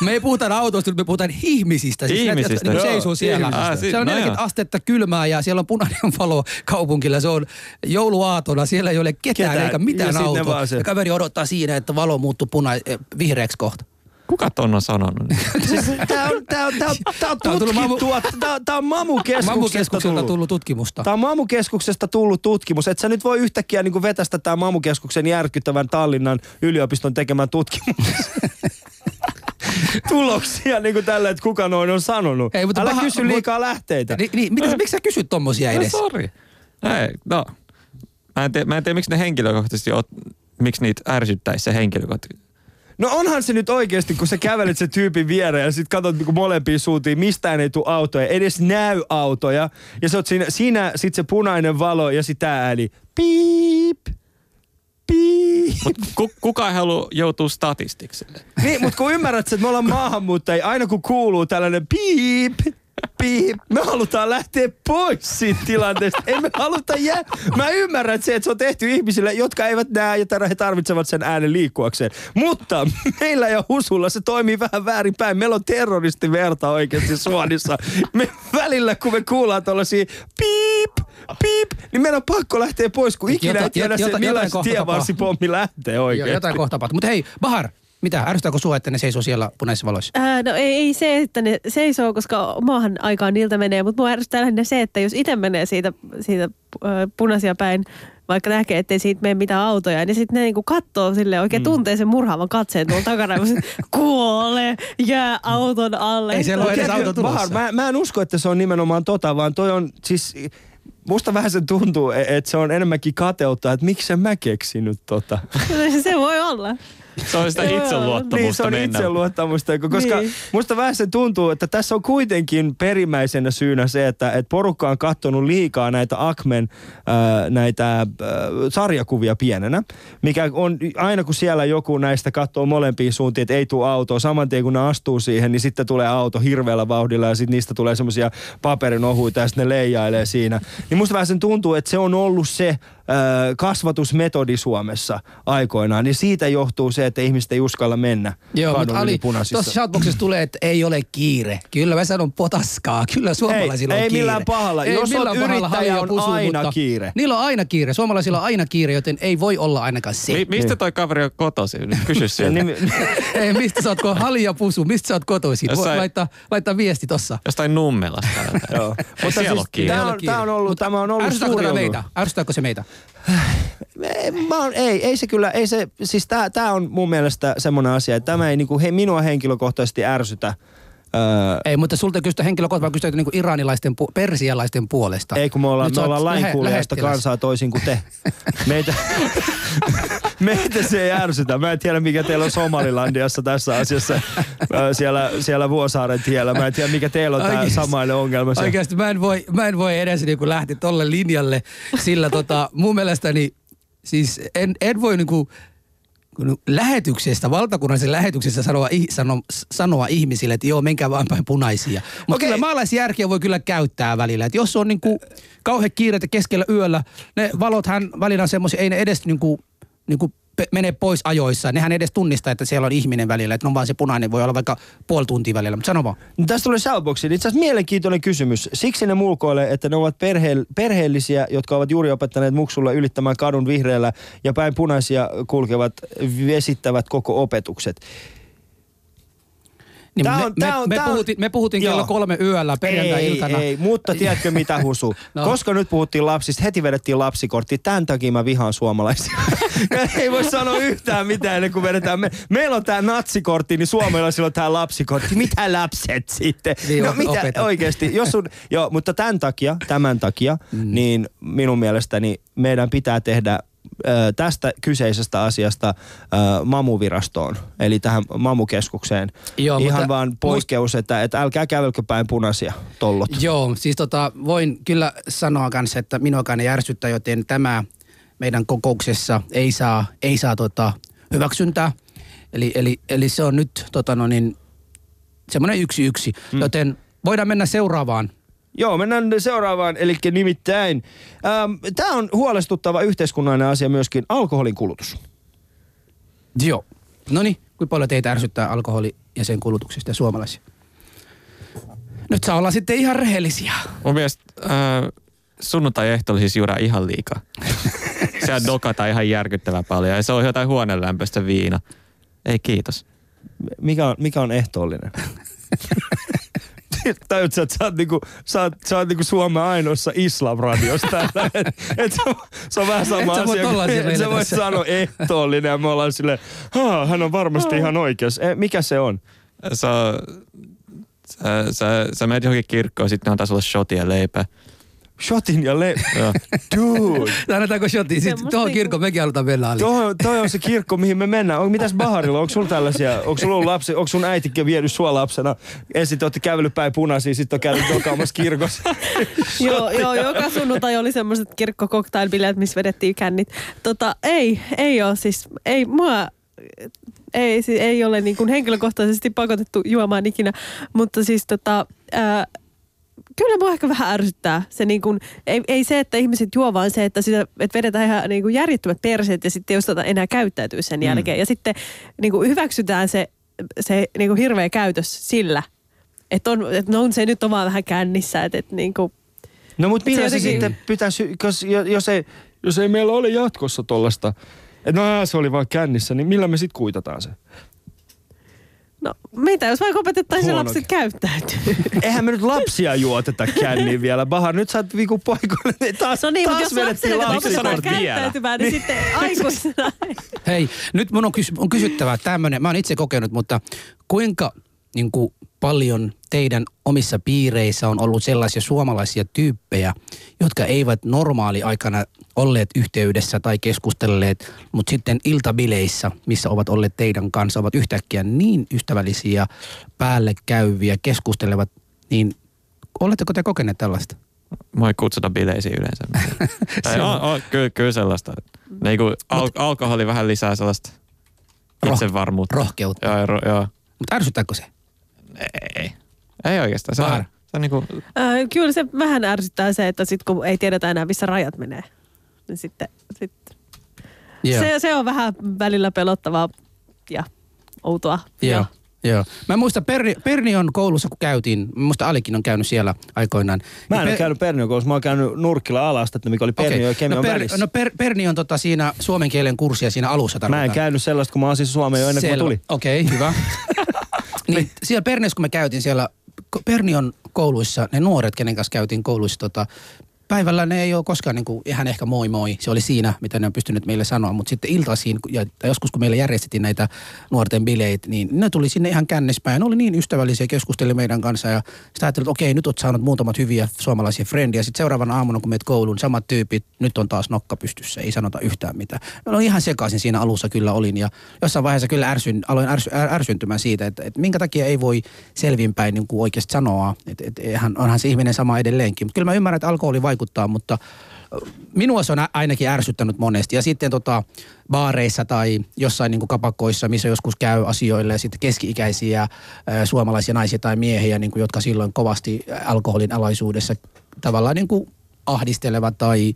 Me ei puhuta autoista, me puhutaan ihmisistä. Siis näitä, Ihmisistä, jotka joo. seisoo siellä. Ihmisistä. Ah, si- se on no 40 joo. astetta kylmää ja siellä on punainen valo kaupunkilla. Se on jouluaatona, siellä ei ole ketään, Ketään. eikä mitään autoa. se- Ja kaveri odottaa siinä, että valo muuttuu puna- eh, vihreäksi kohta. Kuka ton on sanonut? niin? Siis *laughs* Tää on, tää on, tää on, tää on Tää on tullut tutkittua, tää, tää on mamukeskuksesta Mamukeskukselta tullut. tullut tutkimusta. Tämä on Mamukeskuksesta tullut tutkimus. Et sä nyt voi yhtäkkiä niin vetästä tämä Mamukeskuksen järkyttävän Tallinnan yliopiston tekemän tutkimuksen. *laughs* tuloksia niin kuin tällä, että kuka noin on sanonut. Ei, mutta Älä paha- kysy liikaa lähteitä. Ni, niin, mitä, miksi sä kysyt tommosia No edes? sori. Ei, no. Mä en, tiedä, mä en tiedä, miksi ne henkilökohtaisesti, miksi niitä ärsyttäisi se henkilökohtaisesti. No onhan se nyt oikeasti, kun sä kävelet se tyypin viereen ja sit katsot niin molempiin suuntiin, mistään ei tule autoja, edes näy autoja. Ja sä oot siinä, siinä sit se punainen valo ja sit tää ääni. Piip. Piip. Mut ku, kuka ei halua joutua statistiksi? Niin, mutta kun ymmärrät, että me ollaan maahanmuuttajia, aina kun kuuluu tällainen piip, piip, me halutaan lähteä pois siitä tilanteesta. Ei me haluta jää. Mä ymmärrän se, että se on tehty ihmisille, jotka eivät näe ja he tarvitsevat sen äänen liikkuakseen. Mutta meillä ja Husulla se toimii vähän väärinpäin. Meillä on terroristiverta oikeasti suonissa. Me välillä, kun me kuullaan tuollaisia piip, piip, niin meidän on pakko lähteä pois, kun ikinä ei Jota- tiedä jota- se, kohta tievarsipommi lähtee oikein. jotain kohta. Mutta hei, Bahar, mitä? Ärsyttääkö sua, että ne seisoo siellä punaisissa valoissa? Ää, no ei, ei se, että ne seisoo, koska maahan aikaan niiltä menee, mutta mua ärsyttää lähinnä se, että jos itse menee siitä, siitä äh, punaisia päin, vaikka näkee, ettei siitä mene mitään autoja, niin sitten ne niinku katsoo sille oikein mm. tuntee sen murhaavan katseen tuolla takana, kun se *laughs* kuolee, jää auton alle. Ei siellä ole edes auto tulossa. Mä, mä en usko, että se on nimenomaan tota, vaan toi on siis... Musta vähän se tuntuu, e- että se on enemmänkin kateutta, että miksi en mä keksinyt tota. *laughs* se voi olla. Se on sitä itseluottamusta niin, se on mennä. itseluottamusta, koska Niin. musta vähän se tuntuu, että tässä on kuitenkin perimmäisenä syynä se, että, että porukka on katsonut liikaa näitä Akmen ää, näitä ää, sarjakuvia pienenä, mikä on aina kun siellä joku näistä katsoo molempiin suuntiin, että ei tule autoa, saman tien kun ne astuu siihen, niin sitten tulee auto hirveällä vauhdilla ja sitten niistä tulee semmoisia paperinohuita ja sitten ne leijailee siinä. Niin musta vähän sen tuntuu, että se on ollut se ää, kasvatusmetodi Suomessa aikoinaan, niin siitä johtuu se, että ihmiset ei uskalla mennä Joo, mutta Ali, tuossa shoutboxissa tulee, että ei ole kiire. Kyllä mä sanon potaskaa. Kyllä suomalaisilla Ei- on ei kiire. millään pahalla. Jos oot millään pahalla, yrittäjä, on Pusu, aina mutta kiire. Niillä on aina kiire. Suomalaisilla on aina kiire, joten ei voi olla ainakaan se. Mi- mistä toi kaveri on kotoisin? Kysy *laughs* sieltä. Niin, *laughs* *laughs* ei, mistä sä oot ko- Halja Pusu, mistä sä oot kotoisin? Voi Jossain- laittaa, laittaa viesti tossa. Jostain Nummelasta. Joo. Ei Mutta siis tää on, on ollut, tämä on ollut suuri tämä meitä? Ärsyttääkö se meitä? Ei, Mä oon, ei, ei se kyllä, ei se, siis tää, tää on mun mielestä semmoinen asia, että tämä ei niinku, he, minua henkilökohtaisesti ärsytä. Öö, Ei, mutta sulta kysytä henkilökohtaisesti, vaan kysytä niinku iranilaisten, pu- persialaisten puolesta. ei kun me ollaan, Nyt me ollaan lainkuulijaista lähettiläs. kansaa toisin kuin te. Meitä, *laughs* meitä se ei ärsytä. Mä en tiedä mikä teillä on Somalilandiassa tässä asiassa siellä, siellä Vuosaaren tiellä. Mä en tiedä mikä teillä on tämä samainen ongelma. Oikeasti mä en voi, mä en voi edes niinku lähteä tolle linjalle, sillä tota, mun mielestäni siis en, en voi niinku, lähetyksestä, valtakunnallisen lähetyksestä sanoa, sano, sanoa ihmisille, että joo, menkää vaan päin punaisia. Mutta Okei. kyllä maalaisjärkeä voi kyllä käyttää välillä. Että jos on niinku kauhean kiireitä keskellä yöllä, ne valothan välillä on semmoisia, ei ne edes niinku, niinku mene pois ajoissa. Nehän edes tunnistaa, että siellä on ihminen välillä. Että on vaan se punainen, voi olla vaikka puoli tuntia välillä. Mutta sano vaan. No Tästä tulee Shoutboxiin. Itse asiassa mielenkiintoinen kysymys. Siksi ne mulkoilee, että ne ovat perhe- perheellisiä, jotka ovat juuri opettaneet muksulle ylittämään kadun vihreällä ja päin punaisia kulkevat, vesittävät koko opetukset. Niin Tää me, on- me, tää on- me, tää on- puhutin, me puhutin kello Joo. kolme yöllä perjantai-iltana. Ei, ei, mutta tiedätkö mitä Husu? *laughs* No. no. Koska nyt puhuttiin lapsista, heti vedettiin lapsikortti. Tämän takia mä vihaan suomalaisia. *laughs* ei voi sanoa yhtään mitään ennen kuin vedetään. Me, meillä on tää natsikortti, niin suomalaisilla on tää lapsikortti. Mitä lapset sitten? Niin, no mitä opeta. oikeasti? Jos sun, *laughs* joo, mutta tämän takia, tämän takia, mm. niin minun mielestäni meidän pitää tehdä tästä kyseisestä asiasta mamuvirastoon, eli tähän mamukeskukseen. Joo, Ihan mutta vaan poikkeus, että, että älkää kävelkö päin punaisia tollot. Joo, siis tota, voin kyllä sanoa kanssa, että minuakaan ei ärsyttä, joten tämä meidän kokouksessa ei saa, ei saa tota, hyväksyntää. Eli, eli, eli se on nyt tota, no niin, semmoinen yksi yksi, mm. joten voidaan mennä seuraavaan. Joo, mennään seuraavaan, eli nimittäin. Tämä on huolestuttava yhteiskunnallinen asia myöskin, alkoholin kulutus. Joo. No niin, kuinka paljon teitä ärsyttää alkoholi ja sen kulutuksesta ja suomalaisia? Nyt saa olla sitten ihan rehellisiä. Mun mielestä äh, sunnuntai-ehto siis juodaan ihan liikaa. *laughs* Sehän dokataan ihan järkyttävän paljon ja se on jotain huonelämpöistä viina. Ei kiitos. Mikä on, mikä on ehtoollinen? *laughs* Tajutko, että sä oot, niinku, sä oot, sä oot niinku Suomen ainoassa islamradiossa täällä. *laughs* Et, et se, on, se on vähän sama Et sä asia. tollasia kuin- meille sä voit sanoa ehtoollinen ja me ollaan silleen, "Haa, hän on varmasti ihan oikeassa. Eh, mikä se on? Sä, sä, sä, sä menet johonkin kirkkoon, sitten ne antaa sulle shotia ja leipää. Shotin ja le... Dude. *laughs* Annetaanko shotia? Sitten tuohon niinku- kirkon mekin halutaan mennä Ali. Toi, toi on se kirkko, mihin me mennään. On, mitäs Baharilla? Onko sulla tällaisia? Onko sulla ollut lapsi? Onko sun äiti vienyt sua lapsena? Ensin te olette kävellyt päin punaisiin, sitten on käynyt dokaamassa kirkossa. *laughs* joo, joo, joka sunnuntai oli semmoiset kirkkokoktailbileet, missä vedettiin kännit. Tota, ei, ei ole siis, ei mua, ei, siis ei ole niin kuin henkilökohtaisesti pakotettu juomaan ikinä, mutta siis tota, ää, kyllä mua ehkä vähän ärsyttää. Se niin kuin, ei, ei, se, että ihmiset juo, vaan se, että, sitä, että vedetään ihan niin kuin järjettömät perseet ja sitten ei osteta enää käyttäytyä sen mm. jälkeen. Ja sitten niin kuin hyväksytään se, se niin kuin hirveä käytös sillä, että on, että no on se nyt on vaan vähän kännissä, että, että niin kuin, No mutta millä se, jotenkin- sitten pitäisi, jos, jos, ei, jos ei meillä ole jatkossa tollasta, että no se oli vaan kännissä, niin millä me sitten kuitataan se? No mitä jos vaikka opetettaisiin Huono. lapset käyttäytyy? *laughs* Eihän me nyt lapsia juoteta känniin vielä. Baha, nyt sä oot viikun poikoille. niin Taas, No niin, mutta taas jos vedettiin lapsille opetetaan käyttäytymään, niin sitten *laughs* aikuisena. Hei, nyt mun on, kys- on kysyttävä tämmöinen, mä oon itse kokenut, mutta kuinka niin kuin, paljon teidän omissa piireissä on ollut sellaisia suomalaisia tyyppejä, jotka eivät normaali aikana olleet yhteydessä tai keskustelleet, mutta sitten iltabileissä, missä ovat olleet teidän kanssa, ovat yhtäkkiä niin ystävällisiä, päälle käyviä, keskustelevat, niin oletteko te kokeneet tällaista? Mua ei kutsuta bileisiin yleensä. *laughs* tai on, on, kyllä, kyllä sellaista. Niin kuin al- alkoholi vähän lisää sellaista Roh- itsevarmuutta. rohkeutta. Joo, ro, joo. Mutta ärsyttääkö se? Ei. Ei oikeastaan. Se on, Väärä. se on niin kuin, Äh, kyllä se vähän ärsyttää se, että sit kun ei tiedetä enää, missä rajat menee. Niin sitten, sitten. Se, se on vähän välillä pelottavaa ja outoa. Joo. Joo. Mä muistan Perni, Pernion koulussa, kun käytiin, muista Alikin on käynyt siellä aikoinaan. Mä en Niin ole käynyt Pernion koulussa, mä oon käynyt Nurkkila alasta, mikä oli Pernion ja Kemion no, per, välissä. no per, Perni on tota siinä suomen kielen kurssia siinä alussa Mä en käynyt sellaista, kun mä asin Suomeen jo ennen kuin mä tulin. Okei, okay, hyvä. *laughs* niin, siellä Perniössä, kun me käytiin siellä ko- Pernion kouluissa, ne nuoret, kenen kanssa käytiin kouluissa, tota, päivällä ne ei ole koskaan niin kuin, ihan ehkä moi moi. Se oli siinä, mitä ne on pystynyt meille sanoa. Mutta sitten iltaisin, ja joskus kun meille järjestettiin näitä nuorten bileitä, niin ne tuli sinne ihan kännispäin. Ne oli niin ystävällisiä, keskusteli meidän kanssa ja sitä ajattelin, että okei, nyt oot saanut muutamat hyviä suomalaisia frendiä. Sitten seuraavana aamuna, kun meet kouluun, samat tyypit, nyt on taas nokka pystyssä, ei sanota yhtään mitään. Olin ihan sekaisin siinä alussa kyllä olin ja jossain vaiheessa kyllä ärsyn, aloin ärsy, är, ärsyntymään siitä, että, että minkä takia ei voi selvinpäin niin kuin oikeasti sanoa, että, että onhan se ihminen sama edelleenkin. Mutta kyllä mä ymmärrän, että alkoholi vaikuttaa, mutta minua se on ainakin ärsyttänyt monesti. Ja sitten tota, baareissa tai jossain niin kuin kapakoissa, missä joskus käy asioille ja sitten keski-ikäisiä ä, suomalaisia naisia tai miehiä, niin kuin, jotka silloin kovasti alkoholin alaisuudessa tavallaan niin kuin ahdistelevat tai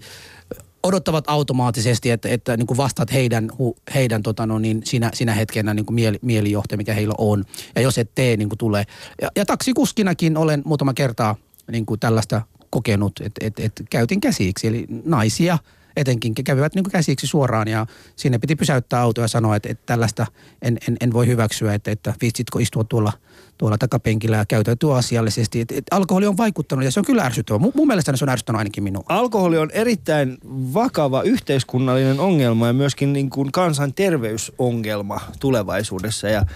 odottavat automaattisesti, että, että niin kuin vastaat heidän, heidän tota no niin, sinä, sinä hetkenä niin kuin mieli, mielijohte, mikä heillä on. Ja jos et tee, niin kuin tulee. Ja, ja taksikuskinakin olen muutama kertaa niin kuin tällaista kokenut, että et, et käytin käsiksi. Eli naisia etenkin kävivät niin käsiksi suoraan ja sinne piti pysäyttää auto ja sanoa, että, että tällaista en, en, en voi hyväksyä, että, että viitsitkö istua tuolla, tuolla takapenkillä ja käytäytyä asiallisesti. Että, että alkoholi on vaikuttanut ja se on kyllä ärsyttävä. Mun, mun mielestä se on ärsyttänyt ainakin minua. Alkoholi on erittäin vakava yhteiskunnallinen ongelma ja myöskin niin kuin kansanterveysongelma tulevaisuudessa. Ja,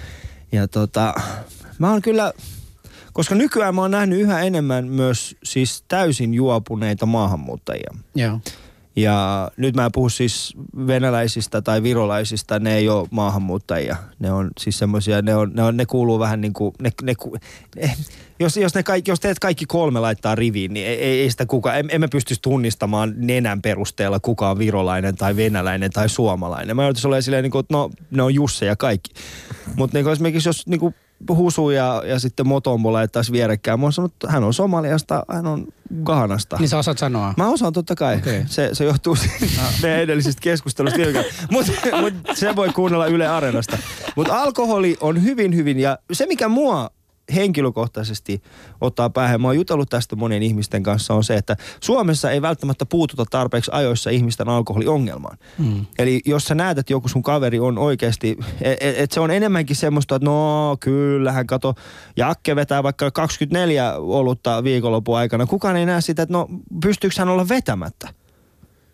ja tota, mä oon kyllä, koska nykyään mä oon nähnyt yhä enemmän myös siis täysin juopuneita maahanmuuttajia. Joo. Ja nyt mä en puhu siis venäläisistä tai virolaisista, ne ei ole maahanmuuttajia. Ne on siis semmoisia, ne, on, ne, on, ne kuuluu vähän niin kuin, ne, ne, ku- eh, jos, jos, ne kaikki, jos teet kaikki kolme laittaa riviin, niin ei, ei, sitä kukaan, em- emme pystyisi tunnistamaan nenän perusteella kuka on virolainen tai venäläinen tai suomalainen. Mä joutuisin olemaan silleen, niin kuin, että no, ne on Jusse ja kaikki. Mutta niin esimerkiksi jos niin kuin Husu ja, ja sitten Motombo laittaisi vierekkäin, mä oon sanonut, että hän on Somaliasta, hän on Ghanasta. Niin sä osaat sanoa. Mä osaan totta kai. Okei. Ah. Se, se johtuu *laughs* meidän edellisistä keskustelusta. Mutta mut se voi kuunnella Yle Areenasta. Mutta alkoholi on hyvin, hyvin, ja se mikä mua henkilökohtaisesti ottaa päähän, mä oon jutellut tästä monien ihmisten kanssa, on se, että Suomessa ei välttämättä puututa tarpeeksi ajoissa ihmisten alkoholiongelmaan. Mm. Eli jos sä näet, että joku sun kaveri on oikeasti, että et se on enemmänkin semmoista, että no kyllähän kato, Jakke vetää vaikka 24 olutta viikonlopun aikana. Kukaan ei näe sitä, että no pystyykö hän olla vetämättä.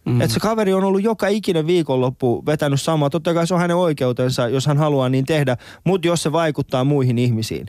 Mm. Mm. Että se kaveri on ollut joka ikinen viikonloppu vetänyt samaa. Totta kai se on hänen oikeutensa, jos hän haluaa niin tehdä. Mutta jos se vaikuttaa muihin ihmisiin,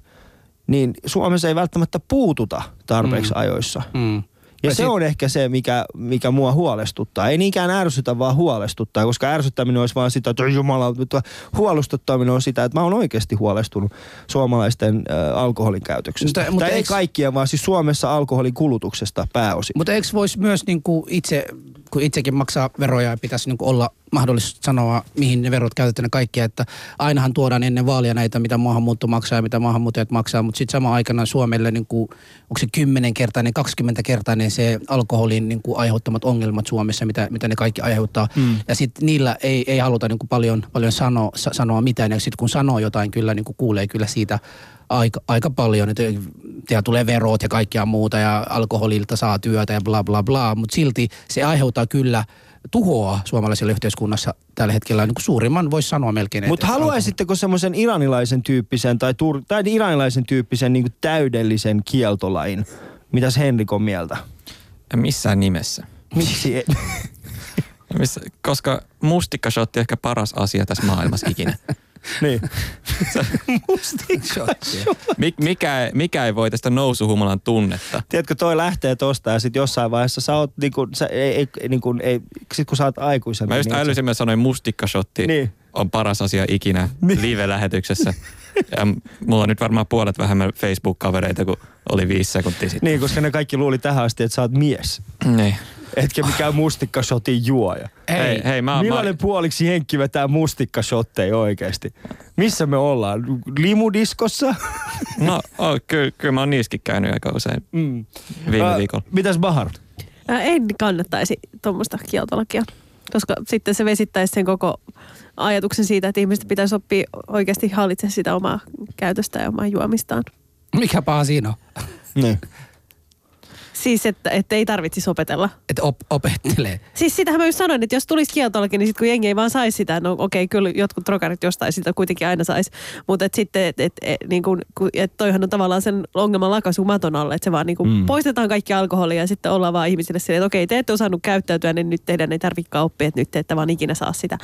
niin Suomessa ei välttämättä puututa tarpeeksi Mm. ajoissa. Mm. Ja se on ehkä se, mikä, mikä mua huolestuttaa. Ei niinkään ärsytä, vaan huolestuttaa, koska ärsyttäminen olisi vaan sitä, että "Oi jumala, mutta huolestuttaminen on sitä, että mä oon oikeasti huolestunut suomalaisten äh, alkoholin käytöksestä. Mutta- mutta tai ei kaikkien, vaan siis Suomessa alkoholin kulutuksesta pääosin. Mutta eikö voisi myös niinku itse, kun itsekin maksaa veroja ja pitäisi niinku olla mahdollista sanoa, mihin ne verot käytetään ja kaikkia, että ainahan tuodaan ennen vaalia näitä, mitä maahanmuutto maksaa ja mitä maahanmuuttajat maksaa, mutta sitten sama aikana Suomelle, niin kuin, onko se 10-kertainen, 20-kertainen se alkoholin niin kuin aiheuttamat ongelmat Suomessa, mitä, mitä ne kaikki aiheuttaa. Mm. Ja sitten niillä ei, ei haluta niin kuin paljon, paljon sano, sa, sanoa mitään, ja sitten kun sanoo jotain, kyllä niin kuin kuulee kyllä siitä aika, aika paljon, että ja tulee verot ja kaikkia muuta ja alkoholilta saa työtä ja bla bla bla, mutta silti se aiheuttaa kyllä tuhoa suomalaiselle yhteiskunnassa tällä hetkellä niin kuin suurimman voisi sanoa melkein. Mutta haluaisitteko semmoisen iranilaisen tyyppisen tai, tur- tai iranilaisen tyyppisen niin täydellisen kieltolain? Mitäs Henrik on mieltä? En missään nimessä. Miksi? ei? *laughs* Missä, koska mustikkashotti on ehkä paras asia tässä maailmassa ikinä. *laughs* *laughs* niin. Mik, mikä, ei- mikä ei voi tästä nousuhumalan tunnetta? Tiedätkö, toi lähtee tosta ja sitten jossain vaiheessa sä oot niinku, sä, ei, ei, niinku, ei, sit kun sä oot aikuisen. Mä just niin älysin, mä sanoin mustikkashotti Niin. on paras asia ikinä live-lähetyksessä. *laughs* Ja mulla on nyt varmaan puolet vähemmän Facebook-kavereita kuin oli viisi sekuntia sitten. Niin, koska ne kaikki luuli tähän asti, että sä oot mies. Niin. Etkä mikään mustikkashotin juoja. Hei, hei, mä, Millainen mä, puoliksi Henkki vetää mustikkashotteja oikeasti? Missä me ollaan? Limudiskossa? *laughs* no, oh, kyllä, kyllä mä oon niissäkin käynyt aika usein Mm. viime Ä, viikolla. Mitäs Bahar? Ää, En kannattaisi tuommoista kieltolakia, koska sitten se vesittäisi sen koko ajatuksen siitä, että ihmiset pitäisi oppia oikeasti hallitsemaan sitä omaa käytöstä ja omaa juomistaan. Mikä paha siinä on? Niin. *laughs* Siis, että, että ei tarvitsisi opetella. Että op- opettelee. Siis sitähän mä just sanoin, että jos tulisi kieltolaki, niin sitten kun jengi ei vaan saisi sitä, no okei, kyllä jotkut trokarit jostain sitä kuitenkin aina saisi. Mutta et sitten, että et, et, niin kun, et toihan on tavallaan sen ongelman lakaisu maton alle, että se vaan niin kun Mm. poistetaan kaikki alkoholia ja sitten ollaan vaan ihmisille silleen, että okei, te ette osannut käyttäytyä, niin nyt teidän ei tarvitsekaan oppia, että nyt te ette vaan ikinä saa sitä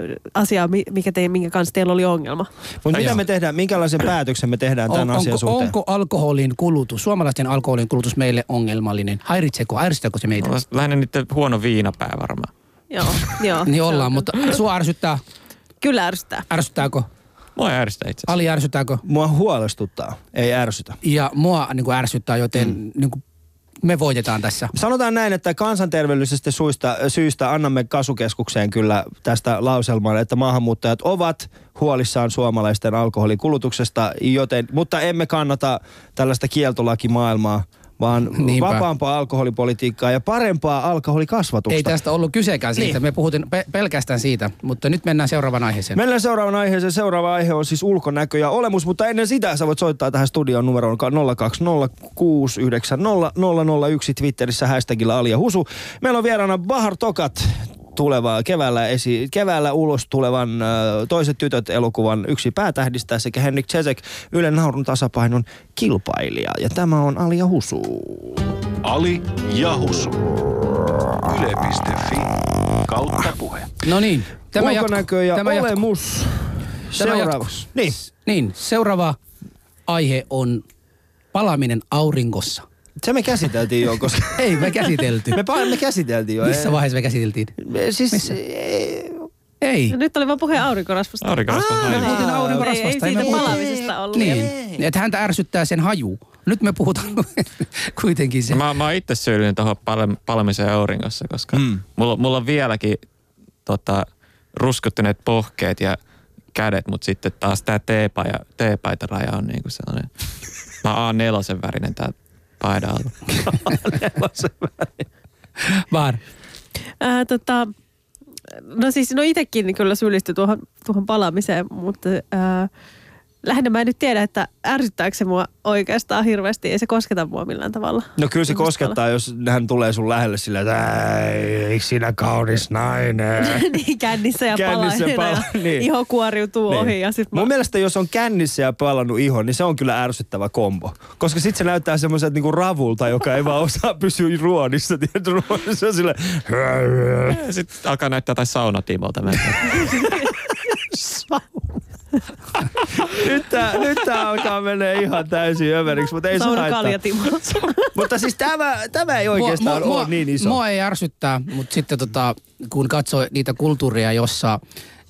ö, asiaa, mi- mikä te, minkä kanssa teillä oli ongelma. Mutta mitä me tehdään, minkälaisen päätöksen me tehdään tämän On, asian onko, suhteen? onko alkoholin kulutus, suomalaisten alkoholin kulutus meille ongelmallinen? Häiritseekö, se meitä? Lähinnä niiden huono viinapää varmaan. Joo, *laughs* joo. Niin ollaan, mutta sua ärsyttää, Kyllä ärsyttää. ärsyttääkö? Mua ei ärsytä itse asiassa. Ali ärsyttääkö? Mua huolestuttaa, ei ärsytä. Ja mua niin kuin ärsyttää, joten mm. niin kuin me voitetaan tässä. Sanotaan näin, että kansanterveydellisistä suista, syistä annamme kasukeskukseen kyllä tästä lauselman, että maahanmuuttajat ovat huolissaan suomalaisten alkoholikulutuksesta, joten, mutta emme kannata tällaista kieltolakimaailmaa, vaan Niinpä. vapaampaa alkoholipolitiikkaa ja parempaa alkoholikasvatusta. Ei tästä ollut kysekään siitä, Niin. me puhutin pe- pelkästään siitä, mutta nyt mennään seuraavaan aiheeseen. Mennään seuraavan aiheeseen. Seuraava aihe on siis ulkonäkö ja olemus, mutta ennen sitä sä voit soittaa tähän studioon numeroon 020690001 Twitterissä hashtagilla Ali ja Husu. Meillä on vieraana Bahar Tokat tulevaa keväällä, esi- keväällä ulos tulevan äh, Toiset tytöt elokuvan yksi päätähdistä sekä Henrik Czesek Ylen naurun tasapainon kilpailija. Ja tämä on Ali ja Husu. Ali ja Husu. Yle.fi kautta puhe. No niin, tämä Ulkonäkö ja tämä olemus. Tämä Seuraavaksi. Niin. Niin, seuraava aihe on palaminen auringossa. Se me käsiteltiin jo, koska... *laughs* Ei me käsitelty. me, pa- me käsiteltiin jo. Missä vaiheessa me käsiteltiin? Me, siis, Missä? ei, Ei. No Nyt oli vaan puhe aurinkorasvasta. Aurinkorasva. Me aivan. puhuttiin aurinkorasvasta. Ei, ei siitä palamisesta ollut. Niin, että häntä ärsyttää sen haju. Nyt me puhutaan *laughs* kuitenkin se. Mä, mä oon itse syyllinen tuohon pal- palamiseen auringossa, koska Mm. mulla, mulla on vieläkin tota, ruskuttuneet pohkeet ja kädet, mutta sitten taas tää teepaita, teepaita raja on niinku sellainen. Mä oon nelosen värinen tää paida alla. *laughs* Vaan. Ää, tota, no siis, no itekin kyllä syyllistyi tuohon, tuohon palaamiseen, mutta ää, lähinnä mä en nyt tiedä, että ärsyttääkö se mua oikeastaan hirveästi. Ei se kosketa mua millään tavalla. No kyllä se koskettaa, jos hän tulee sun lähelle sillä, että "Ei, eikö sinä kaunis nainen? *laughs* niin kännissä ja Kännissä palaa pala- ja *laughs* niin. iho kuoriutuu Niin. ohi. Ja sit mä, Mun mielestä jos on kännissä ja palannut iho, niin se on kyllä ärsyttävä kombo. Koska sit se näyttää semmoiselta niinku ravulta, joka ei vaan osaa pysyä ruodissa. Se on sille, Sitten alkaa näyttää jotain saunatimolta. *laughs* *laughs* nyt tää, nyt tää alkaa mennä ihan täysin överiksi, mutta ei se haittaa. *laughs* Mutta siis tämä, tämä ei oikeastaan mua, ole niin iso. Mua ei ärsyttää, mutta sitten tota, kun katsoo niitä kulttuuria, jossa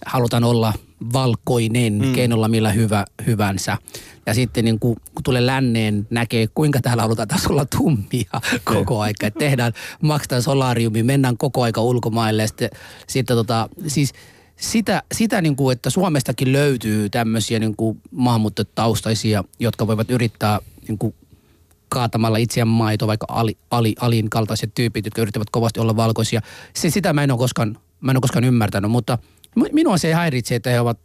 halutaan olla valkoinen mm. keinolla millä hyvä, hyvänsä. Ja sitten niin kun, kun tulee länneen, näkee kuinka täällä halutaan taas olla tummia *laughs* koko aika. Että tehdään, maksetaan solariumi, mennään koko aika ulkomaille. Ja sitten, sitten tota, siis sitä, sitä niin kuin, että Suomestakin löytyy tämmöisiä niin kuin maahanmuuttajataustaisia, jotka voivat yrittää niin kuin kaatamalla itseään maito, vaikka ali, ali, alin kaltaiset tyypit, jotka yrittävät kovasti olla valkoisia. Se, sitä mä en ole koskaan, mä en ole koskaan ymmärtänyt, mutta minua se ei häiritse, että he ovat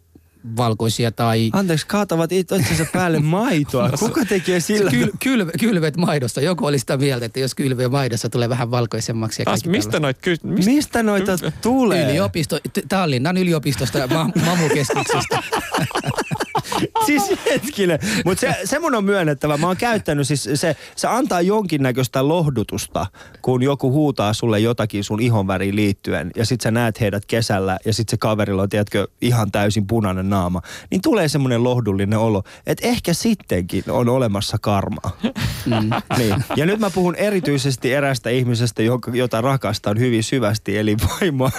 valkoisia tai... Anteeksi, kaatavat itsensä päälle *laughs* maitoa. Kuka tekee sillä? Kyl, kyl, kylvet maidosta. Joku oli sitä mieltä, että jos kylvee maidossa tulee vähän valkoisemmaksi. Ja Taas kaikki mistä noit ky- mistä? Mistä noita tulee? Yliopisto, Tallinnan yliopistosta ja ma- *laughs* mamukeskuksesta. *laughs* *laughs* siis hetkinen. Mutta se, se mun on myönnettävä. Mä oon käyttänyt siis se, se antaa jonkinnäköistä lohdutusta, kun joku huutaa sulle jotakin sun ihonväriin liittyen ja sit sä näet heidät kesällä ja sit se kaverilla on, tiedätkö, ihan täysin punainen naama. Niin tulee semmoinen lohdullinen olo, että ehkä sittenkin on olemassa karmaa. *laughs* Mm. Niin. Ja nyt mä puhun erityisesti erästä ihmisestä, jota rakastan hyvin syvästi, eli vaimoa.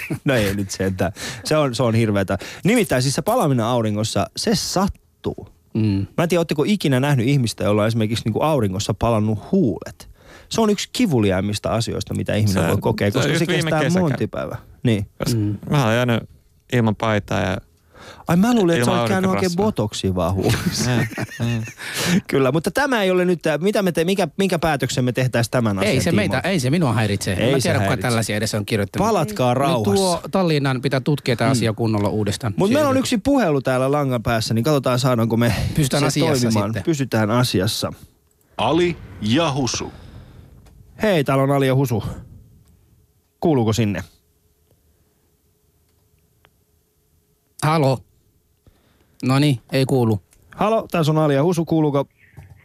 *laughs* No ei nyt sentään. Se on, se on hirveätä. Nimittäin siis se palaminen auringossa, se sattuu. Mm. Mä en tiedä, ootteko ikinä nähnyt ihmistä, jolla on esimerkiksi niin kuin auringossa palannut huulet. Se on yksi kivuliaimmista asioista, mitä ihminen Se- voi kokea, se koska se viime kestää kesäkään. monti päivää. Niin. Koska Mä olen jäänyt ilman paitaa ja... Ai mä luulin, että sä olet käynyt oikein botoksia vaan huulissa. Ja, ja. Kyllä, mutta tämä ei ole nyt, mitä me te, mikä, minkä päätöksen me tehtäisiin tämän asian ei, se meitä, ei se minua häiritse. Ei mä tiedä, kuka tällaisia edes on kirjoittanut. Palatkaa Nyt rauhassa. tuo Tallinnan pitää tutkia tämä asia kunnolla uudestaan. Mutta meillä on yksi puhelu täällä langan päässä, niin katsotaan saadaanko me Pysytään se asiassa toimimaan. sitten. Pysytään asiassa. Ali ja Husu. Hei, täällä on Ali ja Husu. Kuuluuko sinne? Halo. No niin, ei kuulu. Halo, tässä on Ali ja Husu. Kuuluuko?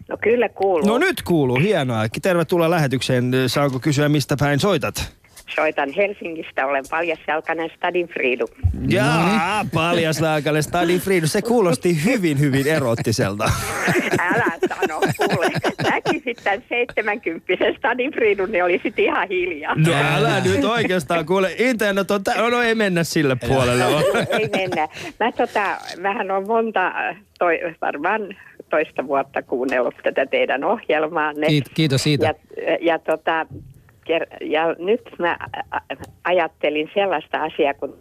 No kyllä kuuluu. No nyt kuuluu, hienoa. Tervetuloa lähetykseen. Saanko kysyä, mistä päin soitat? Soitan Helsingistä, olen paljasjalkainen Stadinfriidu. Jaa, paljasnaakalle Stadi Fried. Se kuulosti hyvin, hyvin erottiselta. *laughs* Älä sano, kuule. Näkisit tämän 70 Stadinfriidun, niin olisit ihan hiljaa. No älä nyt oikeastaan kuule. Internet on, tä- no, no ei mennä sille puolelle. Ei mennä. Mä tota, vähän on monta, toi, varmaan toista vuotta kuunnellut tätä teidän ohjelmaanne. Kiit- kiitos siitä. Ja, ja, tota, ja nyt mä ajattelin sellaista asiaa, kun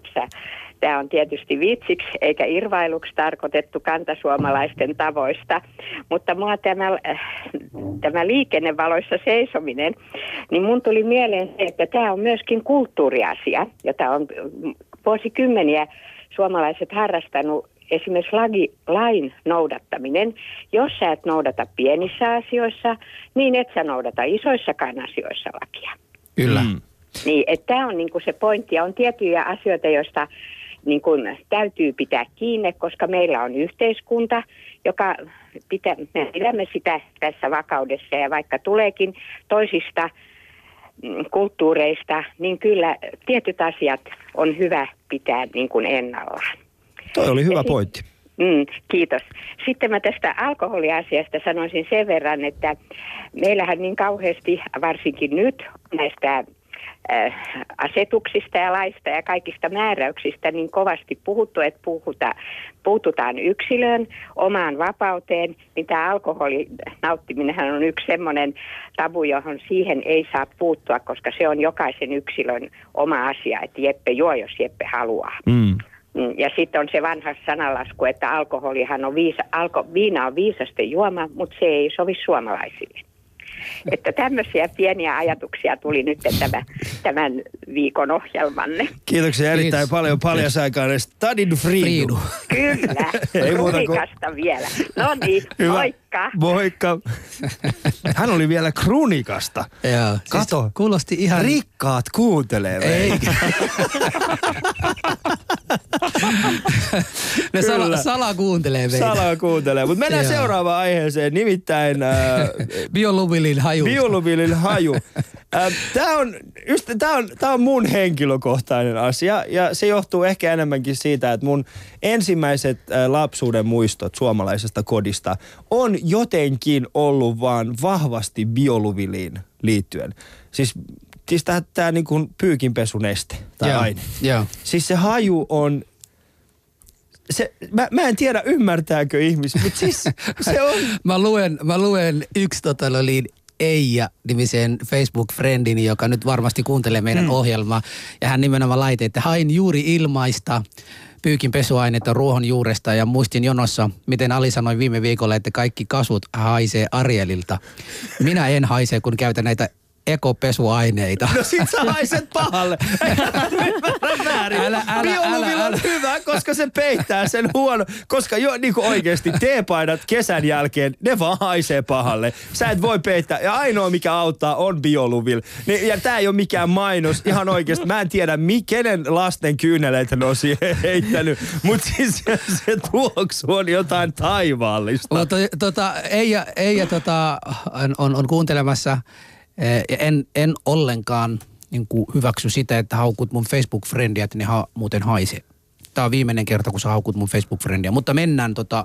Tämä on tietysti vitsiksi eikä irvailuksi tarkoitettu kantasuomalaisten tavoista, mutta mua tämä, äh, tämä liikennevaloissa seisominen, niin mun tuli mieleen se, että tämä on myöskin kulttuuriasia, jota on mm, vuosikymmeniä suomalaiset harrastanut esimerkiksi lagi, lain noudattaminen. Jos sä et noudata pienissä asioissa, niin et sä noudata isoissakaan asioissa lakia. Kyllä. Mm. Niin, että tämä on niinku se pointti. Ja on tiettyjä asioita, joista niin kun täytyy pitää kiinni, koska meillä on yhteiskunta, joka pitää, me pidämme sitä tässä vakaudessa ja vaikka tuleekin toisista mm, kulttuureista, niin kyllä tietyt asiat on hyvä pitää niin kuin ennallaan. Toi oli hyvä pointti. Mm, kiitos. Sitten mä tästä alkoholiasiasta sanoisin sen verran, että meillähän niin kauheasti, varsinkin nyt näistä äh, asetuksista ja laista ja kaikista määräyksistä niin kovasti puhuttu, että puhuta, puututaan yksilöön, omaan vapauteen, niin tämä alkoholin nauttiminenhan on yksi semmoinen tabu, johon siihen ei saa puuttua, koska se on jokaisen yksilön oma asia, että Jeppe juo, jos Jeppe haluaa. Mm. Mm, Ja sitten on se vanha sanalasku, että alkoholihan on viisa, alko, viina on viisasten juoma, mutta se ei sovi suomalaisille. *laughs* Että tämmöisiä pieniä ajatuksia tuli nyt tämän, tämän viikon ohjelmanne. Kiitoksia erittäin Kiitos. paljon paljasaikainen Stadin Friidu. Friidu. Kyllä, *laughs* Ei muuta kuin- vielä. No niin, Hyvä. moikka. Moikka. Hän oli vielä krunikasta. Joo. Kato. Siis kuulosti ihan... Rikkaat kuuntelee. Ei. ne sala, Kyllä. sala kuuntelee meitä. Salaa kuuntelee. Mutta mennään Joo. seuraavaan aiheeseen, nimittäin äh, Biolubilin haju. bioluvilin haju. Äh, Tämä on, just, tää on, tää on mun henkilökohtainen asia ja se johtuu ehkä enemmänkin siitä, että mun ensimmäiset äh, lapsuuden muistot suomalaisesta kodista on jotenkin ollut vaan vahvasti bioluviliin liittyen. Siis, siis tää, tää niin kuin pyykinpesuneste tai Joo. aine. Joo. Siis se haju on se, mä, mä en tiedä ymmärtääkö ihmiset, mutta siis *laughs* se on... Mä luen, mä luen yksi tota, niin Eija-nimisen Facebook-friendini, joka nyt varmasti kuuntelee meidän mm. ohjelmaa. Ja hän nimenomaan laiti, että hain juuri ilmaista pyykin pesuainetta ruohonjuuresta ja muistin jonossa, miten Ali sanoi viime viikolla, että kaikki kasvut haisee Arielilta. Minä en haise, kun käytän näitä ekopesuaineita. No sit sä haiset pahalle. väärin. Älä, älä, Bioluvilla älä, on älä. hyvä, koska se peittää sen huono. Koska jo niin kuin oikeasti teepaidat kesän jälkeen, ne vaan haisee pahalle. Sä et voi peittää. Ja ainoa mikä auttaa on bioluvil. Ja tää ei ole mikään mainos. Ihan oikeasti. Mä en tiedä, kenen lasten kyyneleitä ne on siihen heittänyt. Mutta siis se, se tuoksu on jotain taivaallista. Mutta tota, Eija, Eija tota, on, on kuuntelemassa. Eh, ja En, en ollenkaan niin kuin hyväksy sitä, että haukut mun Facebook-frendiä, että ne ha, muuten haisee. Tämä on viimeinen kerta, kun sä haukut mun Facebook-frendiä. Mutta mennään tota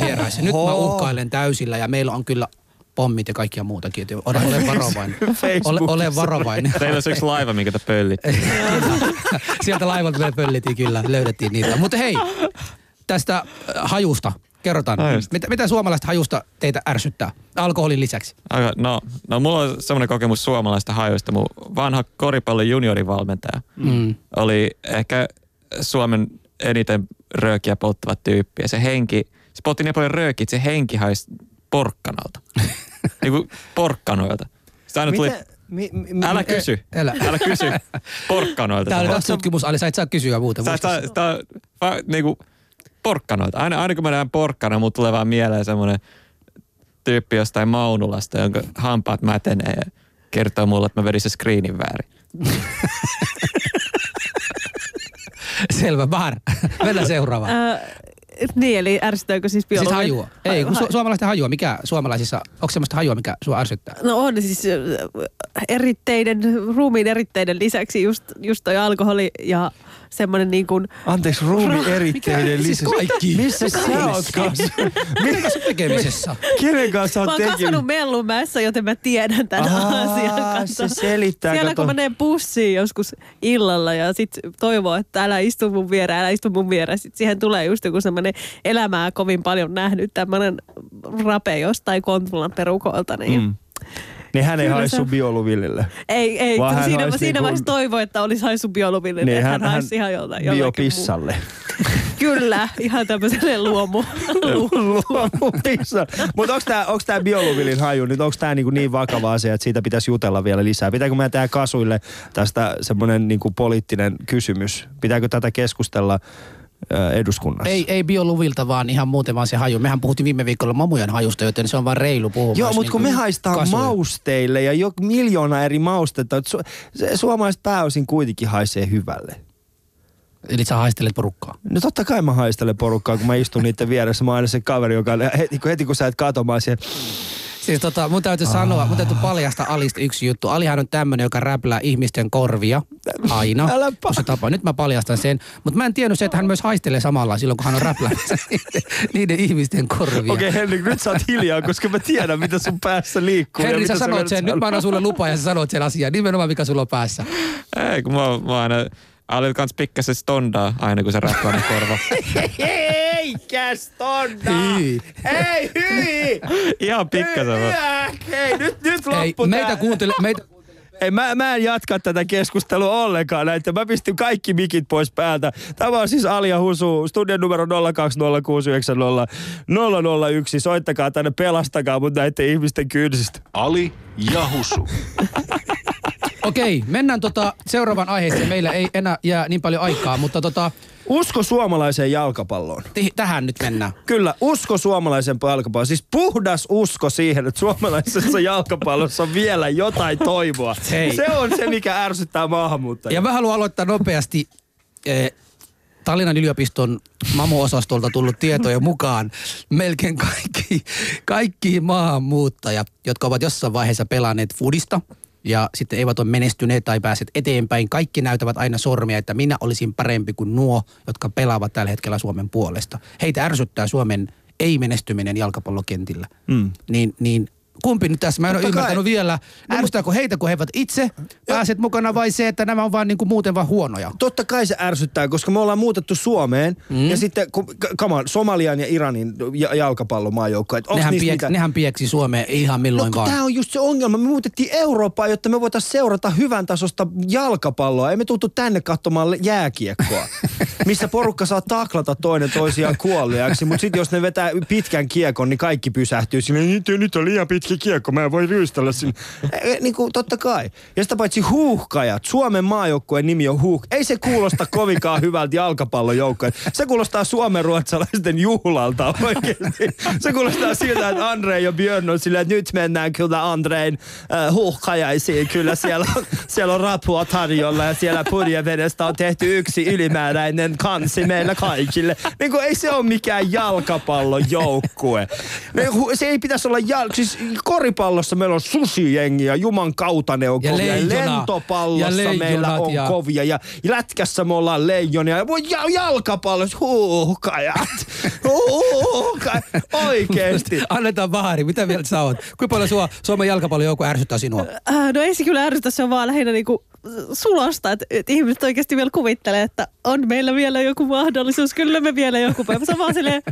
vieraisiin. Nyt mä uhkailen täysillä ja meillä on kyllä pommit ja kaikkia muutakin. että Ole, ole *laughs* varovainen. Ole, ole varovainen. Teillä on yksi laiva, minkä te. *laughs* Sieltä laivalta me pöllittiin kyllä, löydettiin niitä. Mutta hei, tästä äh, hajusta kerrotaan. Mitä, mitä suomalaista hajusta teitä ärsyttää alkoholin lisäksi? Aika, no, no, mulla on semmoinen kokemus suomalaista hajuista. Mun vanha koripallon juniorivalmentaja Mm. oli ehkä Suomen eniten röökiä polttava tyyppi. Ja se henki, se poltti niin paljon röökiä, että se henki haisi porkkanalta. *laughs* niin kuin porkkanoilta. Sitä aina tuli, Miten- mi, mi, älä kysy, älä. älä kysy *laughs* porkkanoilta. Tämä oli taas tutkimus, Ali, sä et saa kysyä muuta. Sä, sä, sä, va, niinku, porkkanoita. Aina, aina kun mä näen porkkana, mut tulee vaan mieleen semmoinen tyyppi jostain Maunulasta, jonka hampaat mätenee ja kertoo mulle, että mä vedin se screenin väärin. *laughs* Selvä, Bahar. Mennään seuraavaan. Ää, niin, eli ärsyttääkö siis Siis biologi? hajua. Ei, kun su- suomalaisten hajua. Mikä suomalaisissa, onko semmoista hajua, mikä sua ärsyttää? No on siis äh, eritteiden, ruumiin eritteiden lisäksi just, just toi alkoholi ja semmoinen niin kuin, Anteeksi, ruumi eritteiden Siis lisäksi. kaikki. Missä sä oot *laughs* kanssa? Kanssa tekemisessä? Kenen kanssa mä oot oon tekenyt? kasvanut Mellunmäessä, joten mä tiedän tämän Aa, asian kanssa. se selittää, Siellä kato. kun mä menen bussiin joskus illalla ja sit toivoo, että älä istu mun viereen, älä istu mun viereen. Sit siihen tulee just joku semmoinen elämää kovin paljon nähnyt tämmöinen rape jostain Kontulan perukolta. Niin Mm. Niin hän ei haissu se- bioluvillille. Ei, ei. Vaan siinä, haisi siinä niinku- vaiheessa toivoi, että olisi haissut bioluville, niin hän, hän haisi ihan jollakin biopissalle. *laughs* Kyllä, ihan tämmöiselle luomu. *laughs* Luomupissa. Mutta onko tämä onks tää bioluvillin haju nyt, onko tämä niinku niin vakava asia, että siitä pitäisi jutella vielä lisää? Pitääkö meidän tehdä kasuille tästä semmoinen niinku poliittinen kysymys? Pitääkö tätä keskustella eduskunnassa? Ei, ei bioluvilta, vaan ihan muuten vaan se haju. Mehän puhuttiin viime viikolla mamujen hajusta, joten se on vaan reilu puhua. Joo, mutta kun me haistaan kasvoja. mausteille ja jo miljoona eri maustetta, että su- se- suomalaiset pääosin kuitenkin haisee hyvälle. Eli sä haistelet porukkaa. No totta kai mä haistelen porukkaa, kun mä istun niiden vieressä. Mä oon aina se kaveri, joka heti, kun- heti kun sä et kato, mä oon siellä, Siis tota, mun täytyy sanoa, mun täytyy paljastaa Alista yksi juttu. Alihan on tämmönen, joka räplää ihmisten korvia aina. *laughs* Älä kun se tapa. Nyt mä paljastan sen. Mutta mä en tiennyt se, että hän myös haistelee samalla silloin, kun hän on räpläämässä niiden, *laughs* niiden ihmisten korvia. Okei okay, Henrik, nyt sä oot hiljaa, koska mä tiedän, mitä sun päässä liikkuu. Henri, mitä sä sanoit sen. Nyt mä annan sulle lupa ja sä sanoit sen asian. Nimenomaan mikä sulla on päässä. Ei, kun mä, mä aina Alil kans pikkasen stondaa aina, kun se räppää ne korva. *laughs* Eikäs tonna! Hyi. Ei, hyi! Ihan pikkasen vaan. Hei, nyt, nyt Ei, loppu meitä tää. kuuntele, meitä, Ei, mä, mä en jatka tätä keskustelua ollenkaan näitä. Mä pistin kaikki mikit pois päältä. Tämä on siis Alia Husu, studion numero 020690001. Soittakaa tänne, pelastakaa mut näiden ihmisten kynsistä. Ali ja Husu. Okei, mennään tota seuraavan aiheeseen. Meillä ei enää jää niin paljon aikaa, mutta tota, Usko suomalaiseen jalkapalloon. tähän nyt mennään. Kyllä, usko suomalaisen jalkapalloon. Siis puhdas usko siihen, että suomalaisessa jalkapallossa on vielä jotain toivoa. Hei. Se on se, mikä ärsyttää maahanmuuttajia. Ja mä haluan aloittaa nopeasti eh, Tallinnan yliopiston mamu-osastolta tullut tietojen mukaan melkein kaikki, kaikki maahanmuuttajat, jotka ovat jossain vaiheessa pelanneet fudista ja sitten eivät ole menestyneet tai pääset eteenpäin, kaikki näytävät aina sormia, että minä olisin parempi kuin nuo, jotka pelaavat tällä hetkellä Suomen puolesta. Heitä ärsyttää Suomen ei-menestyminen jalkapallokentillä. Mm. Niin, niin kumpi nyt tässä? Mä en ole Totta kai. ymmärtänyt vielä. Ärsyttääkö heitä, kun he eivät itse pääset mukana vai se, että nämä on vaan niin kuin muuten vaan huonoja? Totta kai se ärsyttää, koska me ollaan muutettu Suomeen mm. ja sitten, kun, k- come on, Somalian ja Iranin ja- jalkapallomaajoukkoja. että onks Nehän, piek, mitään- nehän pieksi Suomeen ihan milloin No vaan. tämä on just se ongelma. Me muutettiin Eurooppaan, jotta me voitaisiin seurata hyvän tasosta jalkapalloa. Ei me tultu tänne katsomaan jääkiekkoa, *laughs* missä porukka saa taklata toinen toisiaan kuolleaksi. Mutta sitten jos ne vetää pitkän kiekon, niin kaikki pysähtyy sinne. Nyt, nyt on liian pitkä kiekko, mä en voi ryystellä sinne. E, e, niin kuin, totta kai. Ja sitä paitsi huuhkajat. Suomen maajoukkueen nimi on huuh. Ei se kuulosta kovinkaan hyvältä jalkapallojoukkueelta. Se kuulostaa suomen ruotsalaisten juhlalta oikeasti. Se kuulostaa siltä, että Andre ja Björn on silleen, että nyt mennään kyllä Andreen äh, huuhkajaisiin. Kyllä siellä on, siellä on rapua tarjolla ja siellä purjevedestä on tehty yksi ylimääräinen kansi meillä kaikille. Niin kuin ei se ole mikään jalkapallojoukkue. Ne, hu- Se ei pitäisi olla jal... Siis koripallossa meillä on susijengi ja Juman kautta ne on Ja kovia. leijona. Lentopallossa Ja meillä on ja- kovia ja lätkässä me ollaan leijonia. Ja ja jalkapallossa huuhkajat. Huuhkajat. Oikeesti. *laughs* Annetaan Vahari, mitä mieltä sä oot? Kuinka paljon sua Suomen jalkapallojoukko ärsyttää sinua? Äh, no ei se kyllä ärsytä, se on vaan lähinnä niinku sulosta, että, että ihmiset oikeasti vielä kuvittelee, että on meillä vielä joku mahdollisuus, kyllä me vielä joku päivä. On vaan silleen,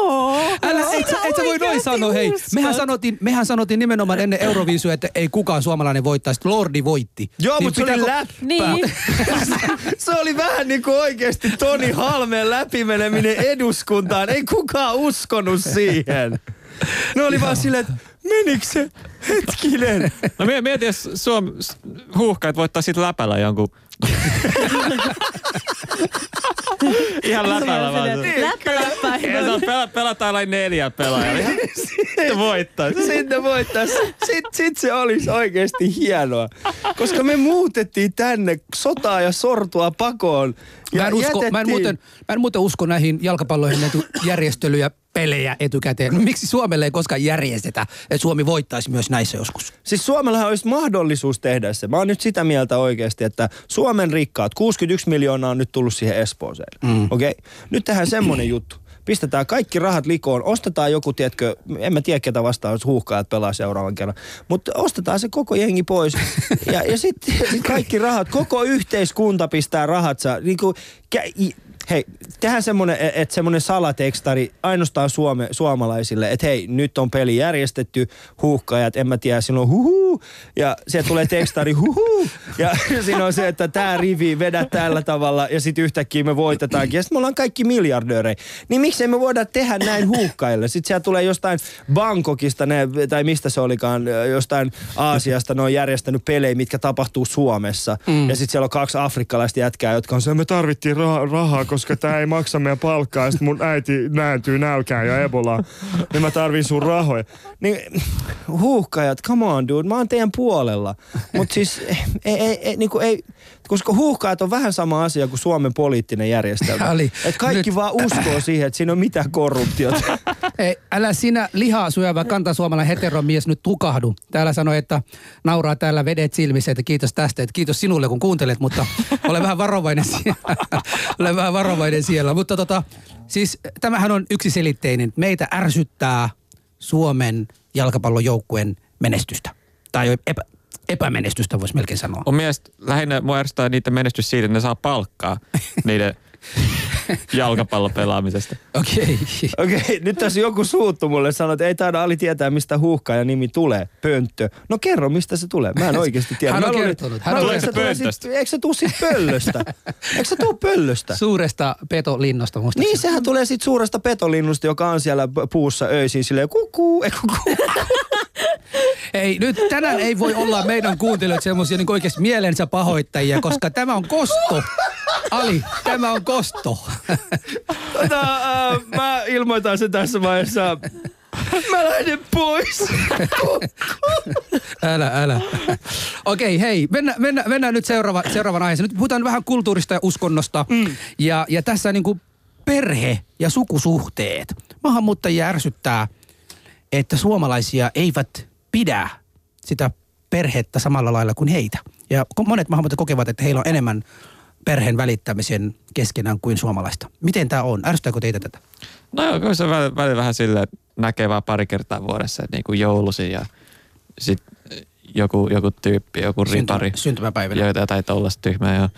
ooo. Älä, et, sä, et sä voi noin sanoa, hei. Mehän sanottiin, mehän sanottiin nimenomaan ennen Euroviisuja, että ei kukaan suomalainen voittaisi. Lordi voitti. Joo, Niin mutta se oli läppä. Niin. *laughs* se oli vähän niin kuin oikeasti Toni Halmeen läpimeneminen eduskuntaan. Ei kukaan uskonut siihen. Ne oli vaan silleen, että menikö se hetkinen? No mie- mieti, jos Suom huuhkajat voittaa sit läpällä jonkun. *laughs* Ihan läpällä vaan. Läppä, läppä. Ja pela, pelataan aina neljä pelaajaa. *laughs* Sitten voittaa. Sitten voittais. Sitten sit se olisi oikeasti hienoa. Koska me muutettiin tänne sotaa ja sortua pakoon. Ja Mä en, usko, mä, en muuten, mä en muuten usko näihin jalkapalloihin järjestelyjä pelejä etukäteen. Miksi Suomelle ei koskaan järjestetä, että Suomi voittaisi myös näissä joskus? Siis Suomellahan olisi mahdollisuus tehdä se. Mä oon nyt sitä mieltä oikeasti, että Suomen rikkaat, 61 miljoonaa on nyt tullut siihen Espooseen. Mm. Okei? Okay? Nyt tehdään semmonen juttu. Pistetään kaikki rahat likoon, ostetaan joku, tiedätkö, en mä tiedä ketä vastaan, jos huuhkaajat pelaa seuraavan kerran. Mutta ostetaan se koko jengi pois. Ja, ja sitten *laughs* sit kaikki rahat, koko yhteiskunta pistää rahat. Saa, niin kuin, hei, tehdään semmoinen, että semmoinen salatekstari ainoastaan Suome, suomalaisille, että hei, nyt on peli järjestetty, huuhkajat, en mä tiedä, siinä on huhu, ja sieltä tulee tekstari *laughs* huhu, ja *laughs* siinä on se, että tämä rivi vedä tällä tavalla, ja sitten yhtäkkiä me voitetaankin, ja sitten me ollaan kaikki miljardöörejä. Niin miksei me voida tehdä näin huuhkajille? Sitten siellä tulee jostain Bangkokista, ne, tai mistä se olikaan, jostain Aasiasta, ne on järjestänyt pelejä, mitkä tapahtuu Suomessa, mm. ja sitten siellä on kaksi afrikkalaista jätkää, jotka on se, me tarvittiin rahaa, rahaa koska tämä ei maksa meidän palkkaa, ja sitten mun äiti nääntyy nälkään ja Ebola, niin mä tarvin sun rahoja. Niin huuhkajat, come on dude, mä oon teidän puolella. Mutta siis ei, ei, ei, niinku ei, koska huuhkajat on vähän sama asia kuin Suomen poliittinen järjestelmä. Eli Et kaikki nyt- vaan uskoo siihen, että siinä on mitään korruptiota. *laughs* Ei, älä sinä lihaa syövä kantasuomalainen heteromies nyt tukahdu. Täällä sanoi, että nauraa täällä vedet silmissä, että kiitos tästä, että kiitos sinulle kun kuuntelet, mutta *laughs* ole vähän varovainen siellä. *laughs* ole vähän varovainen siellä. Mutta tota, siis tämähän on yksiselitteinen. Meitä ärsyttää Suomen jalkapallojoukkueen menestystä. Tai epä, epämenestystä voisi melkein sanoa. Mun mielestä lähinnä mua ärsyttää niitä menestys siitä, että ne saa palkkaa *laughs* niiden jalkapallopelaamisesta. Okei. Okei, okay, nyt tässä joku suuttu mulle sanoi, että ei taida Ali tietää, mistä huuhkaaja nimi tulee. Pönttö. No kerro, mistä se tulee. Mä en oikeasti tiedä. Hän on luulin- kertonut. Hän mä on luulin, sit- Eikö se tuu sit *laughs* pöllöstä? Eikö se tuu pöllöstä? Suuresta petolinnosta muistaakseni. Niin, sehän tulee siitä suuresta petolinnusta, joka on siellä puussa öisin silleen kukuu, ei kukuu. *laughs* Ei, nyt tänään ei voi olla meidän kuuntelijoita semmoisia niin oikeasti mielensä pahoittajia, koska tämä on kosto. Ali, tämä on kosto. Tota, äh, mä ilmoitan sen tässä vaiheessa. Mä lähden pois. Älä, älä. Okei, hei, mennään, mennään, mennään nyt seuraava, seuraavan aiheeseen. Nyt puhutaan vähän kulttuurista ja uskonnosta. Mm. Ja, ja tässä niin kuin perhe ja sukusuhteet. Maahanmuuttajia ärsyttää, että suomalaisia eivät pidä sitä perhettä samalla lailla kuin heitä. Ja monet maahanmuuttajat kokevat, että heillä on enemmän perheen välittämisen keskenään kuin suomalaista. Miten tämä on? Ärsyttääkö teitä tätä? No joo, kyllä se välillä, välillä vähän silleen, että näkee vaan pari kertaa vuodessa, että niin kuin joulusi ja sit joku, joku tyyppi, joku Syntymä, ripari, syntymäpäivänä. joita tai tollaista tyhmää. Ja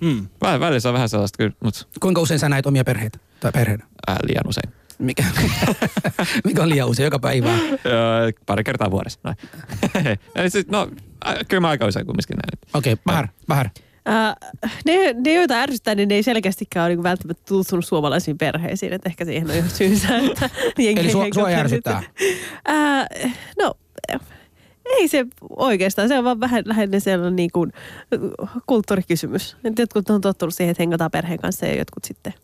Mm. Vä- välillä se on vähän sellaista kyllä, mutta Kuinka usein sä näet omia perheitä? Tai perheenä? ää, liian usein. Mikä, *laughs* mikä on liian usein? Joka päivä. Pari kertaa vuodessa. Noin. *laughs* Sit, no, ä, kyllä mä aika usein kumminkin näen. Okei, okay, Bahar, Bahar. Ää, ne, ne, joita ärsyttää, niin ne ei selkeästikään ole niin välttämättä tutustunut suomalaisiin perheisiin. Että ehkä siihen on jo syynsä. Että *laughs* jengi Eli sua, ei sua ärsyttää? Ää, no, ei se oikeastaan. Se on vaan vähän lähinnä sellainen niin kuin kulttuurikysymys. Et Jotkut on tottunut siihen, että hengataan perheen kanssa ja jotkut sitten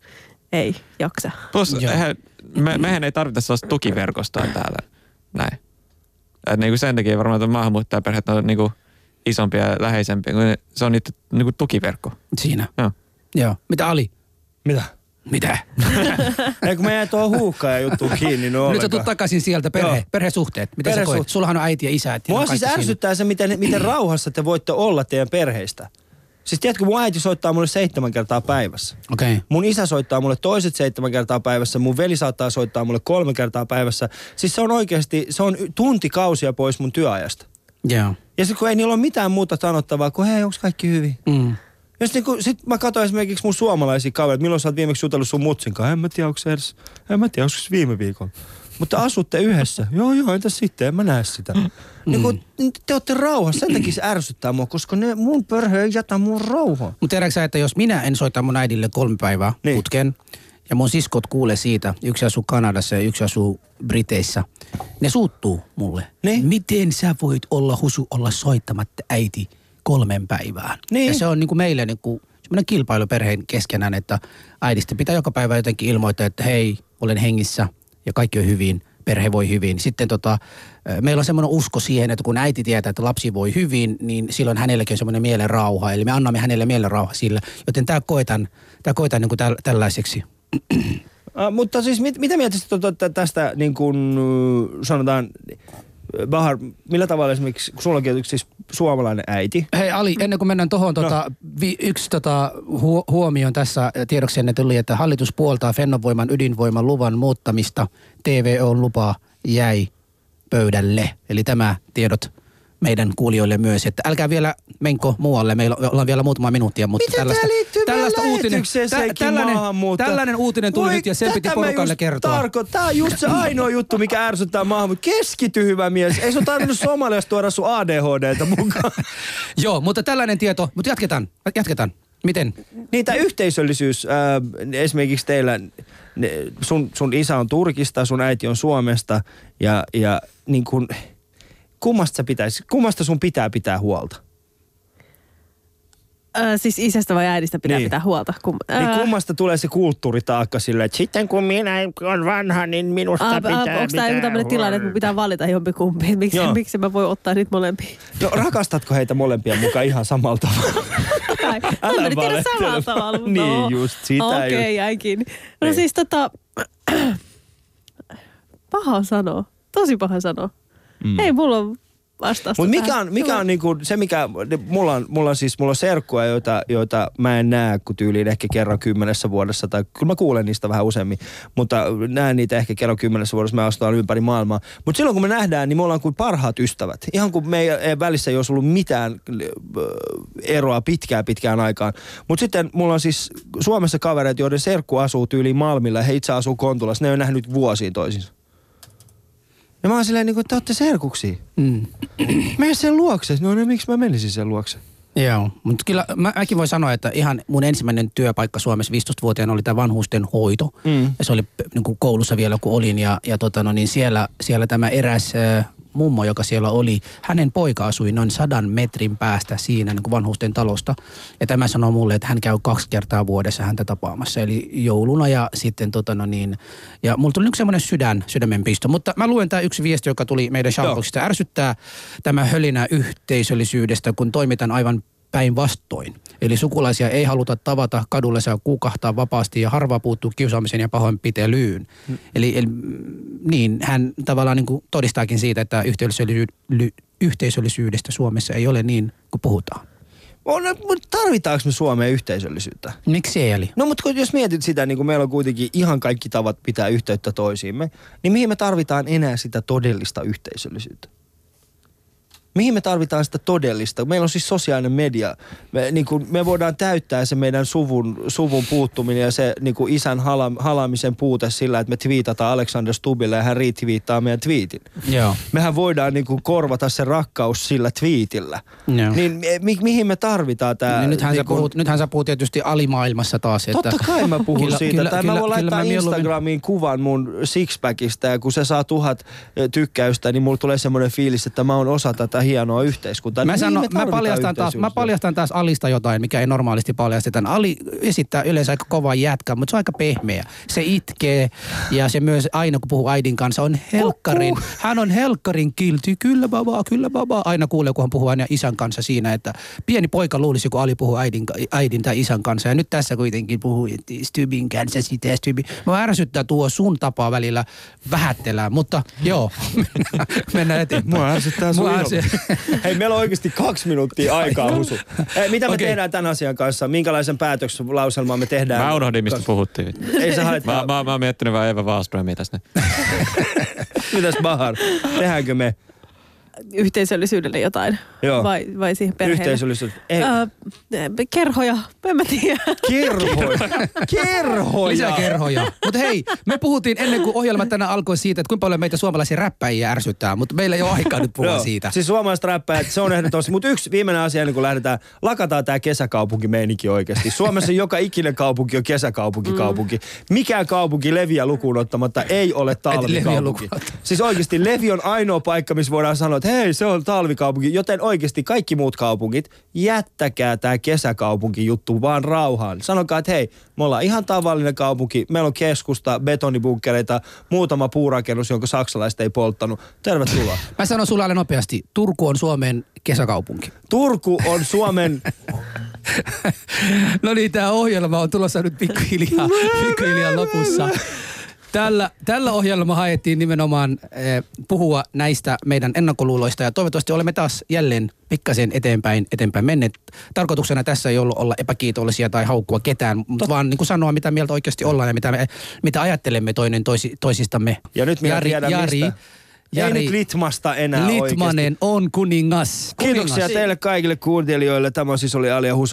ei jaksa. Plus, eihän, me, mehän ei tarvita sellaista tukiverkostoa täällä. Näin. Et niinku sen takia varmaan tuo maahanmuuttajaperheet on niinku isompia ja läheisempiä, kun se on niitä niinku tukiverkko. Siinä. Joo. Joo. Mitä Ali? Mitä? Mitä? *laughs* Ei kun mä jäin tuohon huukkaan ja juttuun kiinni, no Nyt sä tulet takaisin sieltä, perhe, Joo. perhesuhteet. Miten sä Perhesuht- koet? Sullahan on äiti ja isä. Mua siis kaikki siinä. ärsyttää se, miten, miten rauhassa te voitte olla teidän perheistä. Siis tiedätkö, mun äiti soittaa mulle seitsemän kertaa päivässä. Okei. Okay. Mun isä soittaa mulle toiset seitsemän kertaa päivässä, mun veli saattaa soittaa mulle kolme kertaa päivässä. Siis se on oikeasti, se on tuntikausia pois mun työajasta. Joo. Ja sitten kun ei niillä ole mitään muuta sanottavaa kuin hei, onko kaikki hyvin? Mm. Jos niinku, sit mä katsoin esimerkiksi mun suomalaisia kavereita, milloin sä oot viimeksi jutellut sun mutsin kanssa. En mä tiedä, onko se edes, en mä tiedä, onko se viime viikolla. Mutta asutte yhdessä. joo, joo, entäs sitten, en mä näe sitä. Mm. Niin kun, te olette rauhassa, sen takia se ärsyttää mua, koska ne, mun perhe ei jätä mun rauhaa. Mutta tiedätkö sä, että jos minä en soita mun äidille kolme päivää Niin. niin. putken, ja mun siskot kuulee siitä, yksi asuu Kanadassa ja yksi asuu Briteissä, ne suuttuu mulle. Niin. Miten sä voit olla husu olla soittamatta äiti kolmen päivään? Niin. Ja se on niinku meille niinku semmoinen kilpailu perheen keskenään, että äidistä pitää joka päivä jotenkin ilmoittaa, että hei, olen hengissä ja kaikki on hyvin, perhe voi hyvin. Sitten tota, meillä on semmoinen usko siihen, että kun äiti tietää, että lapsi voi hyvin, niin silloin hänelläkin on semmoinen mielen rauha. Eli me annamme hänelle mielen rauha sillä. Joten tämä koetan, tää koetan niin kuin täl, tällaiseksi. Uh, mutta siis mit, mitä mieltä tästä niin kuin sanotaan, Bahar, millä tavalla esimerkiksi, kun sulla yksi siis suomalainen äiti. Hei Ali, ennen kuin mennään tuohon, tota, vi, yksi tota, hu, huomioon tässä tiedoksi ennen tuli, että hallitus puoltaa Fennovoiman ydinvoiman luvan muuttamista. TVO-lupa jäi pöydälle. Eli tämä tiedot meidän kuulijoille myös, että älkää vielä menko muualle, meillä ollaan vielä muutama minuuttia, mutta Miten tällaista, tällaista uutinen, sekin tällainen, tällainen uutinen tuli Voi, nyt ja sen piti porukalle kertoa. Tarko, tää on just se ainoa juttu, mikä ärsyttää maahanmuutto. Keskity hyvä mies. Ei sun tarvinnut Somaliasta tuoda sun ADHDtä mukaan. *laughs* Joo, mutta tällainen tieto, mutta jatketaan, jatketaan. Miten? Niin tämä yhteisöllisyys, äh, esimerkiksi teillä, ne, sun, sun isä on Turkista, sun äiti on Suomesta ja, ja niin kun, kummasta, sä pitäis, kummasta sun pitää pitää huolta? Ää, siis isästä vai äidistä pitää Niin. pitää huolta. Kum, Niin ää, kummasta tulee se kulttuuritaakka sille, että sitten kun minä olen vanha, niin minusta aa, pitää aa, Onko tämä joku tämmöinen tilanne, että pitää valita jompikumpi? Miksi, Joo. miksi mä voi ottaa niitä molempia? No rakastatko heitä molempia mukaan ihan samalla tavalla? Ai, Älä tiedä valehtele. samalla tavalla. mutta Niin, no. just sitä Okei, okay, jäikin. No Niin. siis tota, *clears throat* paha sanoa. Tosi paha sanoa. Mm. Ei mulla vastausta Mutta mikä on, mikä on niinku, se, mikä, mulla on, mulla on siis, mulla on serkkuja, joita, joita mä en näe kuin tyyliin ehkä kerran kymmenessä vuodessa, tai kyllä mä kuulen niistä vähän useammin, mutta näen niitä ehkä kerran kymmenessä vuodessa, mä asutaan ympäri maailmaa. Mutta silloin kun me nähdään, niin me ollaan kuin parhaat ystävät. Ihan kuin meidän välissä ei olisi ollut mitään äh, eroa pitkään pitkään aikaan. Mutta sitten mulla on siis Suomessa kavereita, joiden serkku asuu tyyliin Malmilla, ja he itse asuu Kontulassa, ne on nähnyt vuosiin toisinsa. Ja mä oon silleen, niin kuin, te olette serkuksi. Mm. Mene sen luokse. No, no miksi mä menisin sen luokse? Joo, mutta kyllä mä, mäkin voin sanoa, että ihan mun ensimmäinen työpaikka Suomessa 15-vuotiaana oli tämä vanhusten hoito. Mm. Ja se oli niin kuin koulussa vielä kun olin ja, ja tota, no, niin siellä, siellä tämä eräs äh, mummo, joka siellä oli, hänen poika asui noin sadan metrin päästä siinä niin kuin vanhusten talosta. Ja tämä sanoi mulle, että hän käy kaksi kertaa vuodessa häntä tapaamassa, eli jouluna ja sitten tota, no, niin, ja mulla tuli yksi semmoinen sydän, sydämenpisto. Mutta mä luen tämä yksi viesti, joka tuli meidän Shoutboxista. Ärsyttää tämä hölinä yhteisöllisyydestä, kun toimitaan aivan päinvastoin. Eli sukulaisia ei haluta tavata, kadulle saa kukahtaa vapaasti ja harva puuttuu kiusaamisen ja pahoinpitelyyn. Mm. Eli, eli niin, hän tavallaan niin kuin todistaakin siitä, että yhteisöllisy- ly- yhteisöllisyydestä Suomessa ei ole niin kuin puhutaan. On, mutta tarvitaanko me Suomeen yhteisöllisyyttä? Miksi ei eli? No mutta jos mietit sitä, niin kun meillä on kuitenkin ihan kaikki tavat pitää yhteyttä toisiimme, niin mihin me tarvitaan enää sitä todellista yhteisöllisyyttä? Mihin me tarvitaan sitä todellista? Meillä on siis sosiaalinen media. Me, niin kuin, me voidaan täyttää se meidän suvun, suvun puuttuminen ja se niin kuin isän hala, halaamisen puute sillä, että me twiitataan Alexander Stubille ja hän retweettaa meidän tweetin. Joo. Mehän voidaan niin kuin korvata se rakkaus sillä tweetillä. Joo. Niin mi, mihin me tarvitaan tämä? Niin nythän, niin sä puhut, nythän sä puhut tietysti alimaailmassa taas. Että Totta kai mä puhun Kyllä- siitä. kyllä- tai kyllä- mä voin kyllä laittaa mä mieluummin- Instagramiin kuvan mun sixpackista ja kun se saa tuhat tykkäystä, niin mulla tulee semmoinen fiilis, että mä oon osa tätä hienoa yhteiskuntaa. Mä, me mä, paljastan taas, mä paljastan taas Alista jotain, mikä ei normaalisti paljasteta. Ali esittää yleensä aika kovaa jätkää, mutta se on aika pehmeä. Se itkee ja se myös aina kun puhuu äidin kanssa on helkkarin. Hän on helkkarin kilti. Kyllä baba, kyllä baba. Aina kuulee, kun hän puhuu aina isän kanssa siinä, että pieni poika luulisi, kun Ali puhuu äidin, äidin tai isän kanssa. Ja nyt tässä kuitenkin puhuu että Stybin kanssa sitä Stybin. Mä ärsyttää tuo sun tapaa välillä vähättelää, mutta joo, *laughs* mennään, eteenpäin. Mua ärsyttää sun Mua ilo. *laughs* Hei, meillä on oikeasti kaksi minuuttia aikaa, Husu. Hei, mitä me Okei. tehdään tämän asian kanssa? Minkälaisen päätöslauselman me tehdään? Mä unohdin, mistä puhuttiin. Ei se Mä, haittaa. mä, mä oon miettinyt vaan Eva Wallströmiä tässä. nyt. *laughs* Mitäs Bahar? Tehdäänkö me Yhteisöllisyydelle jotain? Joo. Vai, vai siihen perheelle? yhteisöllisyys? Ei, Öö, kerhoja, en mä tiedä. kerhoja. *laughs* Kerhoja. Lisää kerhoja. Mutta hei, me puhuttiin ennen kuin ohjelma tänään alkoi siitä, että kuinka paljon meitä suomalaisia räppäjiä ärsyttää, mutta meillä ei ole aikaa nyt puhua siitä. Siis suomalaiset räppäjät, se on ehdottomasti. Mutta yksi viimeinen asia, ennen kuin lähdetään, lakataan tämä kesäkaupunkimeininki oikeasti. Suomessa joka ikinen kaupunki on kesäkaupunki kaupunki. Mikään kaupunki Leviä lukuun ottamatta ei ole talvikaupunki. Siis oikeasti Levi on ainoa paikka, missä voidaan sanoa, että hei, se on talvikaupunki. Joten oikeasti kaikki muut kaupungit, jättäkää tämä kesäkaupunki juttu vaan rauhaan. Sanokaa, että hei, me ollaan ihan tavallinen kaupunki. Meillä on keskusta, betonibunkkereita, muutama puurakennus, jonka saksalaiset ei polttanut. Tervetuloa. *laughs* Mä sanon sulle alle nopeasti, Turku on Suomen kesäkaupunki. Turku on Suomen... *laughs* No niin, tämä ohjelma on tulossa nyt pikkuhiljaa, pikkuhiljaa lopussa. Tällä, tällä ohjelma haettiin nimenomaan eh, puhua näistä meidän ennakkoluuloista ja toivottavasti olemme taas jälleen pikkasen eteenpäin, eteenpäin menneet. Tarkoituksena tässä ei ollut olla epäkiitollisia tai haukkua ketään, mutta vaan niin kuin sanoa, mitä mieltä oikeasti ollaan ja mitä, me, mitä ajattelemme toinen toisi, toisistamme. Ja nyt minä Jari, tiedän Jari, mistä. Ei nyt Litmasta enää Litmanen oikeasti. on kuningas. Kiitoksia kuningas. teille kaikille kuuntelijoille. Tämä siis oli Alia Husu.